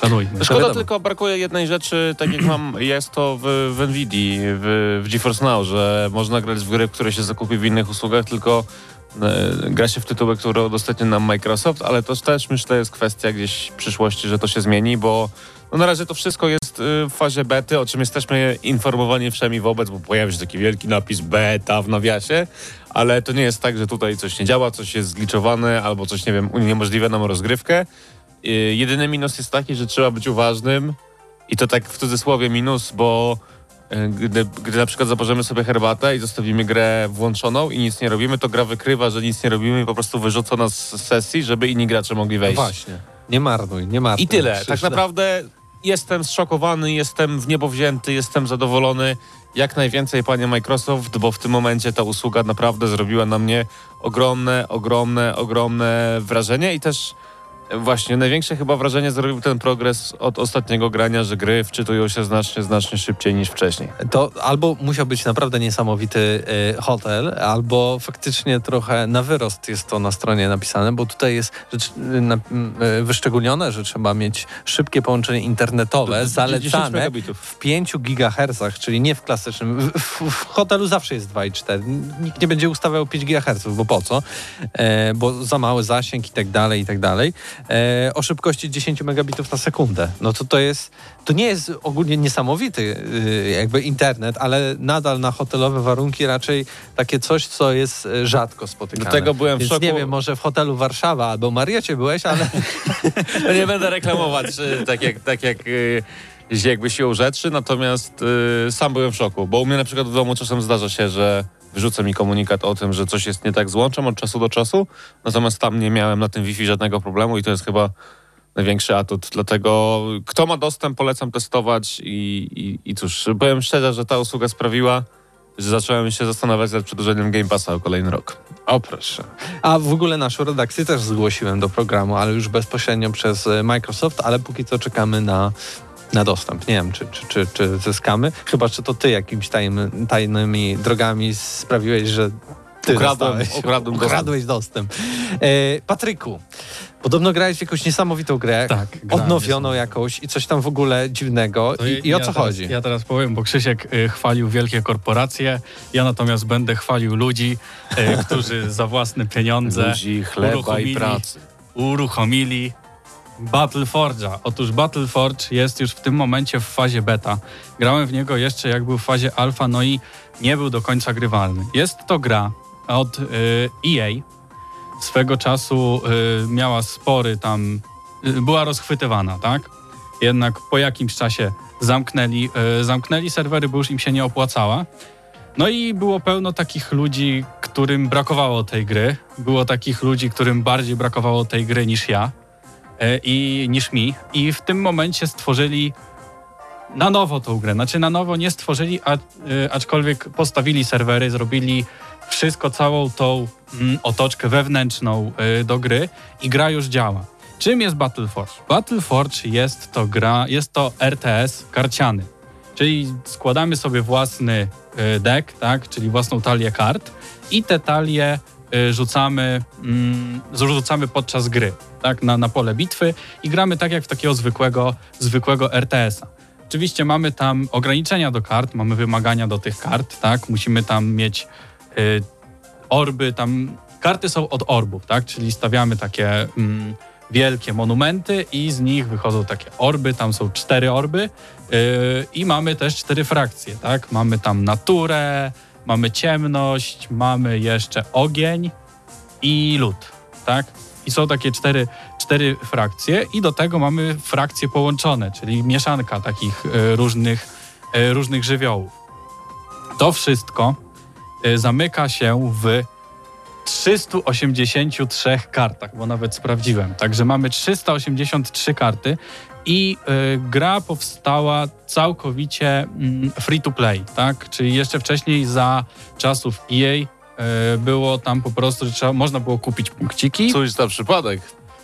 S9: szanujmy.
S8: Szkoda
S5: wiadomo.
S8: tylko brakuje jednej rzeczy, tak jak mam, jest to w, w Nvidii, w, w GeForce Now, że można grać w gry, które się zakupi w innych usługach, tylko e, gra się w tytuły, które udostępnia nam Microsoft, ale to też myślę jest kwestia gdzieś przyszłości, że to się zmieni, bo no na razie to wszystko jest y, w fazie bety, o czym jesteśmy informowani wszemi wobec, bo pojawia się taki wielki napis beta w nawiasie, ale to nie jest tak, że tutaj coś nie działa, coś jest zgliczowane albo coś, nie wiem, uniemożliwia nam rozgrywkę. Y, Jedyny minus jest taki, że trzeba być uważnym i to tak w cudzysłowie minus, bo y, gdy, gdy na przykład zaparzymy sobie herbatę i zostawimy grę włączoną i nic nie robimy, to gra wykrywa, że nic nie robimy i po prostu wyrzuca nas z sesji, żeby inni gracze mogli
S5: No
S8: wejść.
S5: właśnie. Nie marnuj, nie marnuj.
S8: I tyle. Tak naprawdę jestem zszokowany, jestem w niebo wzięty, jestem zadowolony. Jak najwięcej, panie Microsoft, bo w tym momencie ta usługa naprawdę zrobiła na mnie ogromne, ogromne, ogromne wrażenie i też właśnie największe chyba wrażenie zrobił ten progres od ostatniego grania, że gry wczytują się znacznie, znacznie szybciej niż wcześniej.
S5: To albo musiał być naprawdę niesamowity e, hotel, albo faktycznie trochę na wyrost jest to na stronie napisane, bo tutaj jest rzecz, e, na, m, e, wyszczególnione, że trzeba mieć szybkie połączenie internetowe,
S8: 10
S5: zalecane w 5 GHz, czyli nie w klasycznym. W, w, w hotelu zawsze jest 2,4. Nikt nie będzie ustawiał 5 GHz, bo po co? E, bo za mały zasięg i tak dalej, i tak dalej. E, o szybkości 10 megabitów na sekundę. No to to jest, to nie jest ogólnie niesamowity y, jakby internet, ale nadal na hotelowe warunki raczej takie coś, co jest e, rzadko spotykane.
S8: Do tego byłem w szoku.
S5: nie wiem, może w hotelu Warszawa albo Mariocie byłeś, ale
S8: No nie będę reklamować y, tak jak, tak jak y, jakby siłą rzeczy, natomiast y, sam byłem w szoku, bo u mnie na przykład w domu czasem zdarza się, że wyrzuca mi komunikat o tym, że coś jest nie tak z łączem od czasu do czasu, natomiast tam nie miałem na tym Wi-Fi żadnego problemu i to jest chyba największy atut, dlatego kto ma dostęp, polecam testować i, i, i cóż, powiem szczerze, że ta usługa sprawiła, że zacząłem się zastanawiać nad przedłużeniem Game Passa o kolejny rok.
S5: O proszę. A w ogóle naszą redakcję też zgłosiłem do programu, ale już bezpośrednio przez e, Microsoft, ale póki co czekamy na, na dostęp. Nie wiem, czy, czy, czy, czy zyskamy. Chyba, czy to ty jakimiś tajmy, tajnymi drogami sprawiłeś, że ty
S8: Ukradłem- ukradłem dostęp.
S5: Ukradłeś dostęp. E, Patryku, podobno grałeś w jakąś niesamowitą grę.
S9: Tak,
S5: Odnowioną jakąś i coś tam w ogóle dziwnego.
S9: To
S5: I, i o
S9: ja
S5: co
S9: teraz,
S5: chodzi?
S9: Ja teraz powiem, bo Krzysiek y, chwalił wielkie korporacje, ja natomiast będę chwalił ludzi, y, którzy za własne pieniądze
S8: Ludzi, chleba i pracy.
S9: uruchomili Battleforge'a. Otóż Battleforge jest już w tym momencie w fazie beta. Grałem w niego jeszcze jak był w fazie alfa, no i nie był do końca grywalny. Jest to gra od y, EA. Swego czasu y, miała spory tam, y, była rozchwytywana, tak? Jednak po jakimś czasie zamknęli, zamknęli serwery, bo już im się nie opłacała. No i było pełno takich ludzi, którym brakowało tej gry. Było takich ludzi, którym bardziej brakowało tej gry niż ja i niż mi. I w tym momencie stworzyli na nowo tą grę. Znaczy na nowo nie stworzyli, a, e, aczkolwiek postawili serwery, zrobili wszystko, całą tą mm, otoczkę wewnętrzną e, do gry i gra już działa. Czym jest Battleforge? Battleforge jest to gra, jest to RTS karciany. Czyli składamy sobie własny e, deck, tak, czyli własną talię kart i te talie e, rzucamy, mm, rzucamy podczas gry, tak, na, na pole bitwy i gramy tak jak w takiego zwykłego, zwykłego RTS-a. Oczywiście mamy tam ograniczenia do kart, mamy wymagania do tych kart, tak, musimy tam mieć y, orby, tam karty są od orbów, tak, czyli stawiamy takie mm, wielkie monumenty i z nich wychodzą takie orby, tam są cztery orby yy, i mamy też cztery frakcje, tak? Mamy tam naturę, mamy ciemność, mamy jeszcze ogień i lód, tak? I są takie cztery, cztery frakcje i do tego mamy frakcje połączone, czyli mieszanka takich e, różnych, e, różnych żywiołów. To wszystko e, zamyka się w 383 kartach, bo nawet sprawdziłem. Także mamy 383 karty i y, gra powstała całkowicie mm, free to play, tak? Czyli jeszcze wcześniej za czasów EA y, było tam po prostu, że trzeba, można było kupić punkciki.
S8: Cóż za przypadek.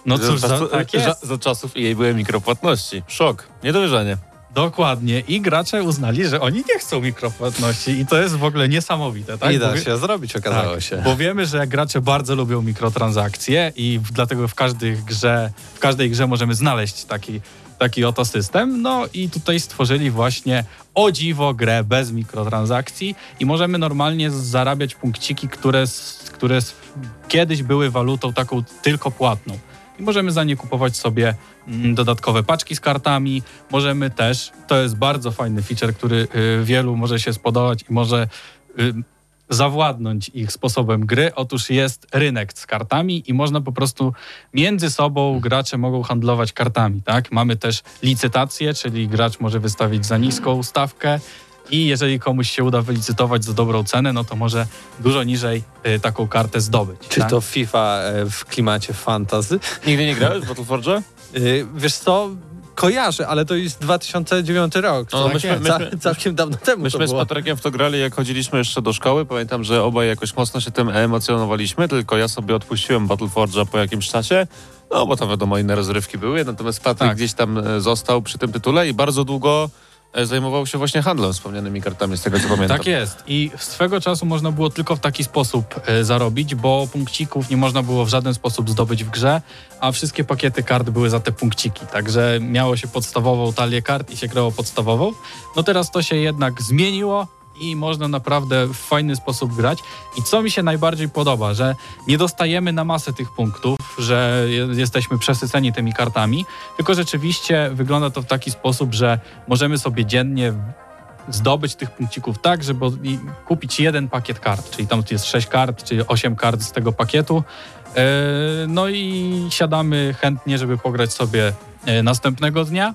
S9: No cóż,
S8: za,
S9: za, tak
S8: za, za czasów jej były mikropłatności. Szok. Niedowierzanie.
S9: Dokładnie. I gracze uznali, że oni nie chcą mikropłatności i to jest w ogóle niesamowite, tak?
S5: I da
S9: Bo
S5: się zrobić, okazało
S9: tak,
S5: się.
S9: Bo wiemy, że gracze bardzo lubią mikrotransakcje i dlatego w każdej grze, w każdej grze możemy znaleźć taki, taki oto system. No i tutaj stworzyli właśnie o dziwo grę bez mikrotransakcji i możemy normalnie zarabiać punkciki, które, które kiedyś były walutą taką tylko płatną. I możemy za nie kupować sobie mm, dodatkowe paczki z kartami. Możemy też, to jest bardzo fajny feature, który y, wielu może się spodobać i może y, zawładnąć ich sposobem gry. Otóż jest rynek z kartami i można po prostu między sobą gracze mogą handlować kartami, tak? Mamy też licytację, czyli gracz może wystawić za niską stawkę i jeżeli komuś się uda wylicytować za dobrą cenę, no to może dużo niżej y, taką kartę zdobyć.
S5: Czy
S9: tak?
S5: to FIFA e, w klimacie fantazy?
S8: Nigdy nie grałeś w Battleforge?
S5: Y, Wiesz co, kojarzę, ale to jest 2009 rok.
S8: No,
S5: Tak
S8: myśmy-
S5: całkiem dawno temu to
S8: Myśmy z. Patrykiem w to grali, jak chodziliśmy jeszcze do szkoły. Pamiętam, że obaj jakoś mocno się tym emocjonowaliśmy, tylko ja sobie odpuściłem Battleforge'a po jakimś czasie. No, bo tam wiadomo, inne rozrywki były, natomiast Patryk
S9: Tak.
S8: gdzieś tam e, został przy tym tytule i bardzo długo zajmował się właśnie handlem wspomnianymi kartami, z tego co pamiętam.
S9: Tak jest. I swego czasu można było tylko w taki sposób e, zarobić, bo punkcików nie można było w żaden sposób zdobyć w grze, a wszystkie pakiety kart były za te punkciki. Także miało się podstawową talię kart i się grało podstawową. No teraz to się jednak zmieniło i można naprawdę w fajny sposób grać. I co mi się najbardziej podoba, że nie dostajemy na masę tych punktów, że je- jesteśmy przesyceni tymi kartami, tylko rzeczywiście wygląda to w taki sposób, że możemy sobie dziennie zdobyć tych punkcików tak, żeby kupić jeden pakiet kart, czyli tam jest 6 kart, czy 8 kart z tego pakietu. E, No i siadamy chętnie, żeby pograć sobie e, następnego dnia.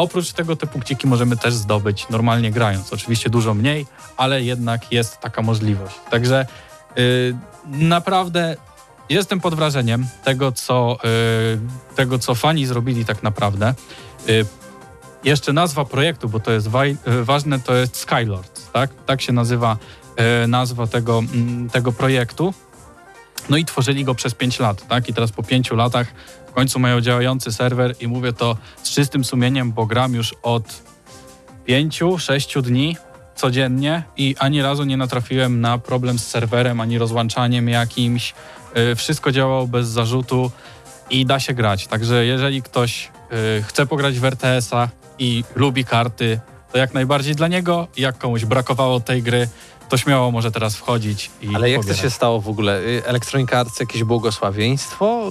S9: Oprócz tego te punkciki możemy też zdobyć normalnie grając. Oczywiście dużo mniej, ale jednak jest taka możliwość. Także y, naprawdę jestem pod wrażeniem tego, co, y, tego, co fani zrobili tak naprawdę. Y, jeszcze nazwa projektu, bo to jest y, ważne, to jest Skylords, tak? Tak się nazywa y, nazwa tego, mm, tego projektu. No i tworzyli go przez 5 lat, tak? I teraz po 5 latach w końcu mają działający serwer i mówię to z czystym sumieniem, bo gram już od 5-6 dni codziennie i ani razu nie natrafiłem na problem z serwerem, ani rozłączaniem jakimś. Y, Wszystko działało bez zarzutu i da się grać. Także jeżeli ktoś y, chce pograć w RTS-a i lubi karty, to jak najbardziej dla niego. Jak komuś brakowało tej gry, to śmiało może teraz wchodzić i
S5: Ale jak to
S9: pobierać.
S5: się stało w ogóle? Y, Electronic Arts jakieś błogosławieństwo?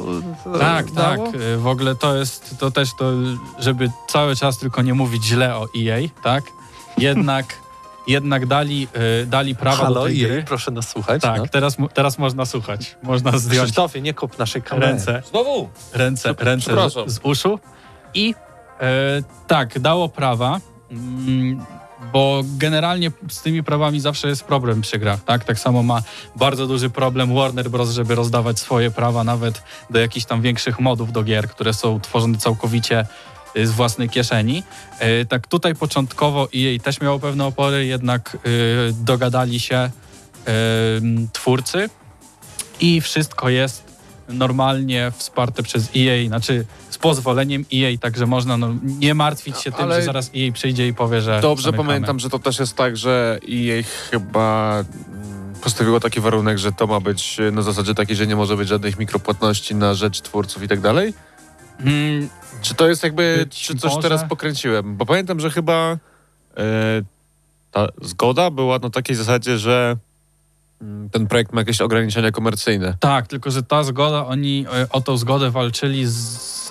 S5: y,
S9: Tak,
S5: dało?
S9: tak. y, W ogóle to jest to też to, żeby cały czas tylko nie mówić źle o EA, tak? Jednak, jednak dali, dali prawa do
S5: Halo,
S9: tej
S5: jej,
S9: gry.
S5: proszę nas słuchać.
S9: Tak,
S5: no.
S9: teraz, teraz można słuchać. Można zdjąć
S5: Krzysztofie, nie kup naszej kamery.
S9: ręce,
S8: Znowu?
S9: ręce, ręce z uszu. I e, tak, dało prawa, mm, bo generalnie z tymi prawami zawsze jest problem przy grach, tak? Tak samo ma bardzo duży problem Warner Bros., żeby rozdawać swoje prawa nawet do jakichś tam większych modów do gier, które są tworzone całkowicie y, z własnej kieszeni. E, Tak tutaj początkowo EA też miało pewne opory, jednak y, dogadali się y, twórcy i wszystko jest normalnie wsparte przez EA, znaczy pozwoleniem EA, także można no, nie martwić się tym,
S8: Ale-
S9: że zaraz EA przyjdzie i powie, że
S8: Dobrze
S9: zamykamy.
S8: pamiętam, że to też jest tak, że jej chyba postawiło taki warunek, że to ma być na zasadzie takiej, że nie może być żadnych mikropłatności na rzecz twórców i tak dalej?
S9: Mm,
S8: Czy to jest jakby,
S9: Być
S8: czy coś
S9: może.
S8: teraz pokręciłem? Bo pamiętam, że chyba e, ta zgoda była na takiej zasadzie, że mm, ten projekt ma jakieś ograniczenia komercyjne.
S9: tak, tylko że ta zgoda, oni e, o tą zgodę walczyli z,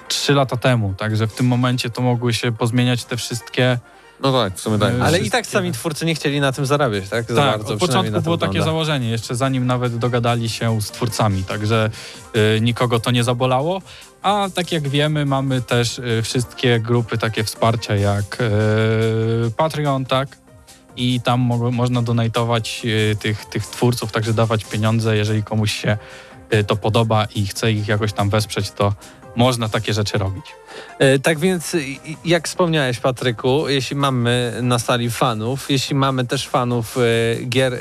S9: trzy lata temu, także w tym momencie to mogły się pozmieniać te wszystkie
S8: No tak, w sumie tak.
S9: Ale
S5: Ale i tak sami twórcy nie chcieli na tym zarabiać, tak? Za
S9: tak,
S5: bardzo,
S9: od początku było takie
S5: wygląda.
S9: założenie, jeszcze zanim nawet dogadali się z twórcami, także y, nikogo to nie zabolało. A tak jak wiemy, mamy też y, wszystkie grupy takie wsparcia jak y, Patreon, tak? I tam mo można donatować y, tych, tych twórców, także dawać pieniądze, jeżeli komuś się y, to podoba i chce ich jakoś tam wesprzeć, to można takie rzeczy robić.
S5: E, Tak więc, i- i- jak wspomniałeś, Patryku, jeśli mamy na sali fanów, jeśli mamy też fanów e, gier e,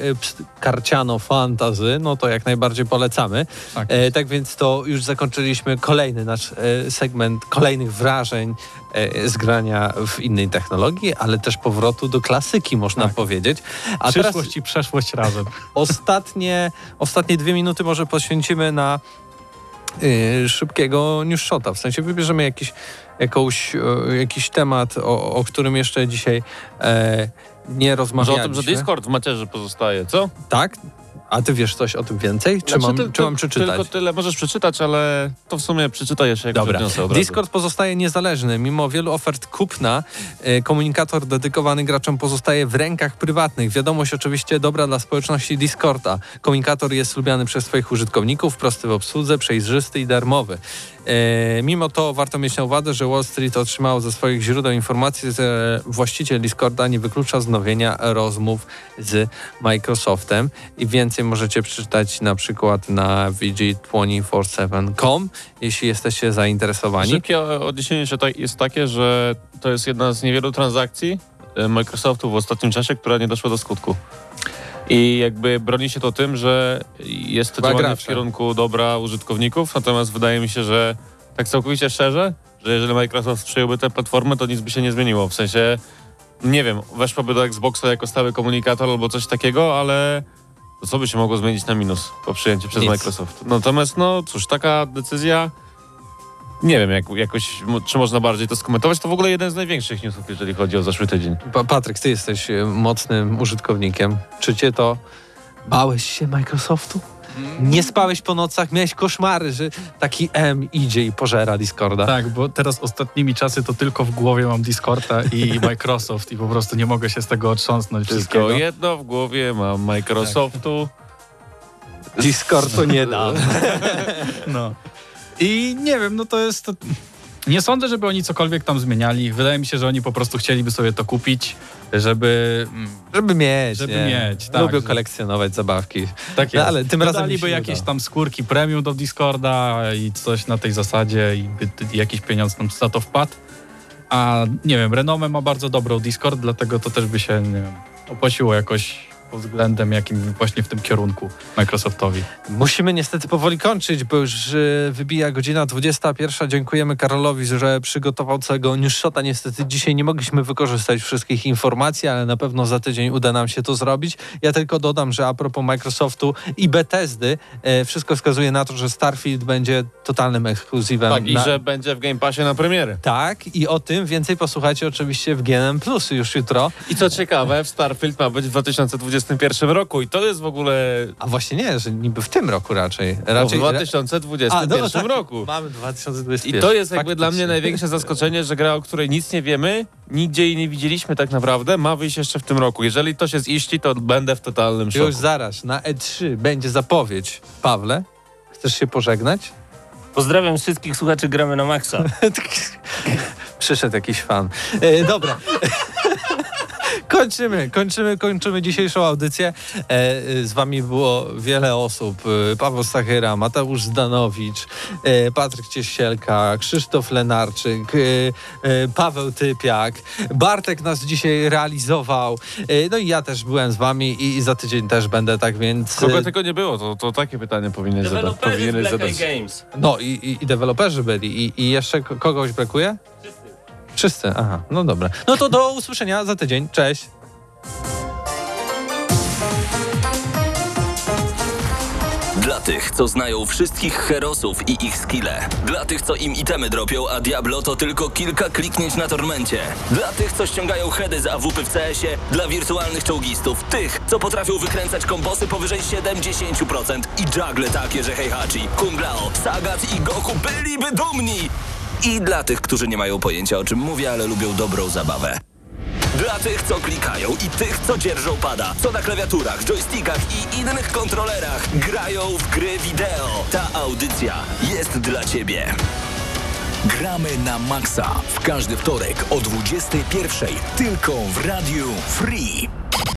S5: karciano fantazy, no to jak najbardziej polecamy.
S9: Tak.
S5: Tak więc to już zakończyliśmy kolejny nasz segment kolejnych wrażeń z grania w innej technologii, ale też powrotu do klasyki, można
S9: Tak.
S5: powiedzieć. A teraz
S9: Przyszłość i przeszłość razem.
S5: ostatnie, ostatnie dwie minuty może poświęcimy na y, szybkiego news shota. W sensie wybierzemy jakiś, jakąś, e, jakiś temat, o, o którym jeszcze dzisiaj e, nie
S8: Może
S5: rozmawialiśmy.
S8: o tym, że Discord w macierzy pozostaje, co?
S5: Tak? A ty wiesz coś o tym więcej? Czy,
S8: Znaczy,
S5: mam,
S8: ty-
S5: czy mam przeczytać?
S8: Tylko tyle możesz przeczytać, ale to w sumie przeczytaj jeszcze, jak
S5: Dobra. Discord pozostaje niezależny. Mimo wielu ofert kupna, e, komunikator dedykowany graczom pozostaje w rękach prywatnych. Wiadomość oczywiście dobra dla społeczności Discorda. Komunikator jest lubiany przez swoich użytkowników, prosty w obsłudze, przejrzysty i darmowy. E, mimo to warto mieć na uwadze, że Wall Street otrzymało ze swoich źródeł informację, że właściciel Discorda nie wyklucza znowienia rozmów z Microsoftem i więcej możecie przeczytać na przykład na VG247.com, jeśli jesteście zainteresowani.
S8: Szybkie odniesienie się jest takie, że to jest jedna z niewielu transakcji e, Microsoftu w ostatnim czasie, która nie doszła do skutku. I jakby broni się to tym, że jest to działanie w kierunku dobra użytkowników, natomiast wydaje mi się, że tak całkowicie szczerze, że jeżeli Microsoft przyjąłby tę platformę, to nic by się nie zmieniło. W sensie, nie wiem, weszłaby do Xboxa jako stały komunikator albo coś takiego, ale to co by się mogło zmienić na minus po przyjęciu przez
S5: Nic.
S8: Microsoft? Natomiast, no cóż, taka decyzja nie wiem, jak, jakoś, czy można bardziej to skomentować. To w ogóle jeden z największych newsów, jeżeli chodzi o zeszły tydzień.
S5: Pa- Patryk, ty jesteś e, mocnym użytkownikiem. Czy cię to... Bałeś się Microsoftu? Nie spałeś po nocach, miałeś koszmary, że taki M idzie i pożera Discorda.
S9: Tak, bo teraz ostatnimi czasy to tylko w głowie mam Discorda i Microsoft i po prostu nie mogę się z tego otrząsnąć
S8: Tylko
S9: wszystkiego.
S8: jedno w głowie mam Microsoftu.
S5: Discord to nie da.
S9: No. I nie wiem, no to jest... To... Nie sądzę, żeby oni cokolwiek tam zmieniali. Wydaje mi się, że oni po prostu chcieliby sobie to kupić, żeby... mm,
S5: Żeby mieć.
S9: Żeby
S5: nie.
S9: mieć, tak,
S5: Lubią kolekcjonować zabawki.
S9: Tak
S5: No, ale tym razem nie
S9: jakieś tam skórki premium do Discorda i coś na tej zasadzie i t- jakiś pieniądz tam za to wpadł. A nie wiem, renomę ma bardzo dobrą Discord, dlatego to też by się nie wiem, opłaciło jakoś pod względem jakim właśnie w tym kierunku Microsoftowi.
S5: Musimy niestety powoli kończyć, bo już e, wybija godzina 21. Dziękujemy Karolowi, że przygotował całego newsshota. Niestety dzisiaj nie mogliśmy wykorzystać wszystkich informacji, ale na pewno za tydzień uda nam się to zrobić. Ja tylko dodam, że a propos Microsoftu i Bethesdy, e, wszystko wskazuje na to, że Starfield będzie totalnym ekskluzywem.
S8: Tak, i
S5: na-
S8: że będzie w Game Passie na premierę.
S5: Tak, i o tym więcej posłuchajcie oczywiście w GNM Plus już jutro.
S8: I co ciekawe, w Starfield ma być w 2021 roku i to jest w ogóle
S5: A właśnie nie, że niby w tym roku raczej.
S8: w
S5: raczej
S8: 2021
S5: no tak,
S8: roku.
S5: Mamy 2021.
S8: I to jest jakby dla mnie największe zaskoczenie, że gra, o której nic nie wiemy, nigdzie jej nie widzieliśmy tak naprawdę, ma wyjść jeszcze w tym roku. Jeżeli to się ziści, to będę w totalnym szoku.
S5: Już zaraz, na E3 będzie zapowiedź. Pawle, chcesz się pożegnać?
S2: Pozdrawiam wszystkich słuchaczy Gramy na Maxa.
S5: Przyszedł jakiś fan. E, dobra. Kończymy, kończymy, kończymy dzisiejszą audycję. E, e, z wami było wiele osób. E, Paweł Stachyra, Mateusz Zdanowicz, e, Patryk Ciesielka, Krzysztof Lenarczyk, e, e, Paweł Typiak, Bartek nas dzisiaj realizował. E, no i ja też byłem z wami i, i za tydzień też będę, tak więc...
S8: Kogo tego nie było, to, to takie pytanie zadać. Powinieneś zadać.
S2: Eye Games.
S5: No i, i, i deweloperzy byli. I, I jeszcze ko- kogoś brakuje? Wszyscy. Aha, no dobra. No to do usłyszenia za tydzień. Cześć.
S1: Dla tych, co znają wszystkich herosów i ich skille. Dla tych, co im itemy dropią, a Diablo to tylko kilka kliknięć na tormencie. Dla tych, co ściągają heady z AWP w CS-ie. Dla wirtualnych czołgistów. Tych, co potrafią wykręcać kombosy powyżej 70% i juggle takie, że Heihachi, Kung Lao, Sagat i Goku byliby dumni. I dla tych, którzy nie mają pojęcia o czym mówię, ale lubią dobrą zabawę. Dla tych, co klikają i tych, co dzierżą pada, co na klawiaturach, joystickach i innych kontrolerach grają w gry wideo. Ta audycja jest dla ciebie.
S10: Gramy na maksa w każdy wtorek o 21.00 tylko w Radiu Free.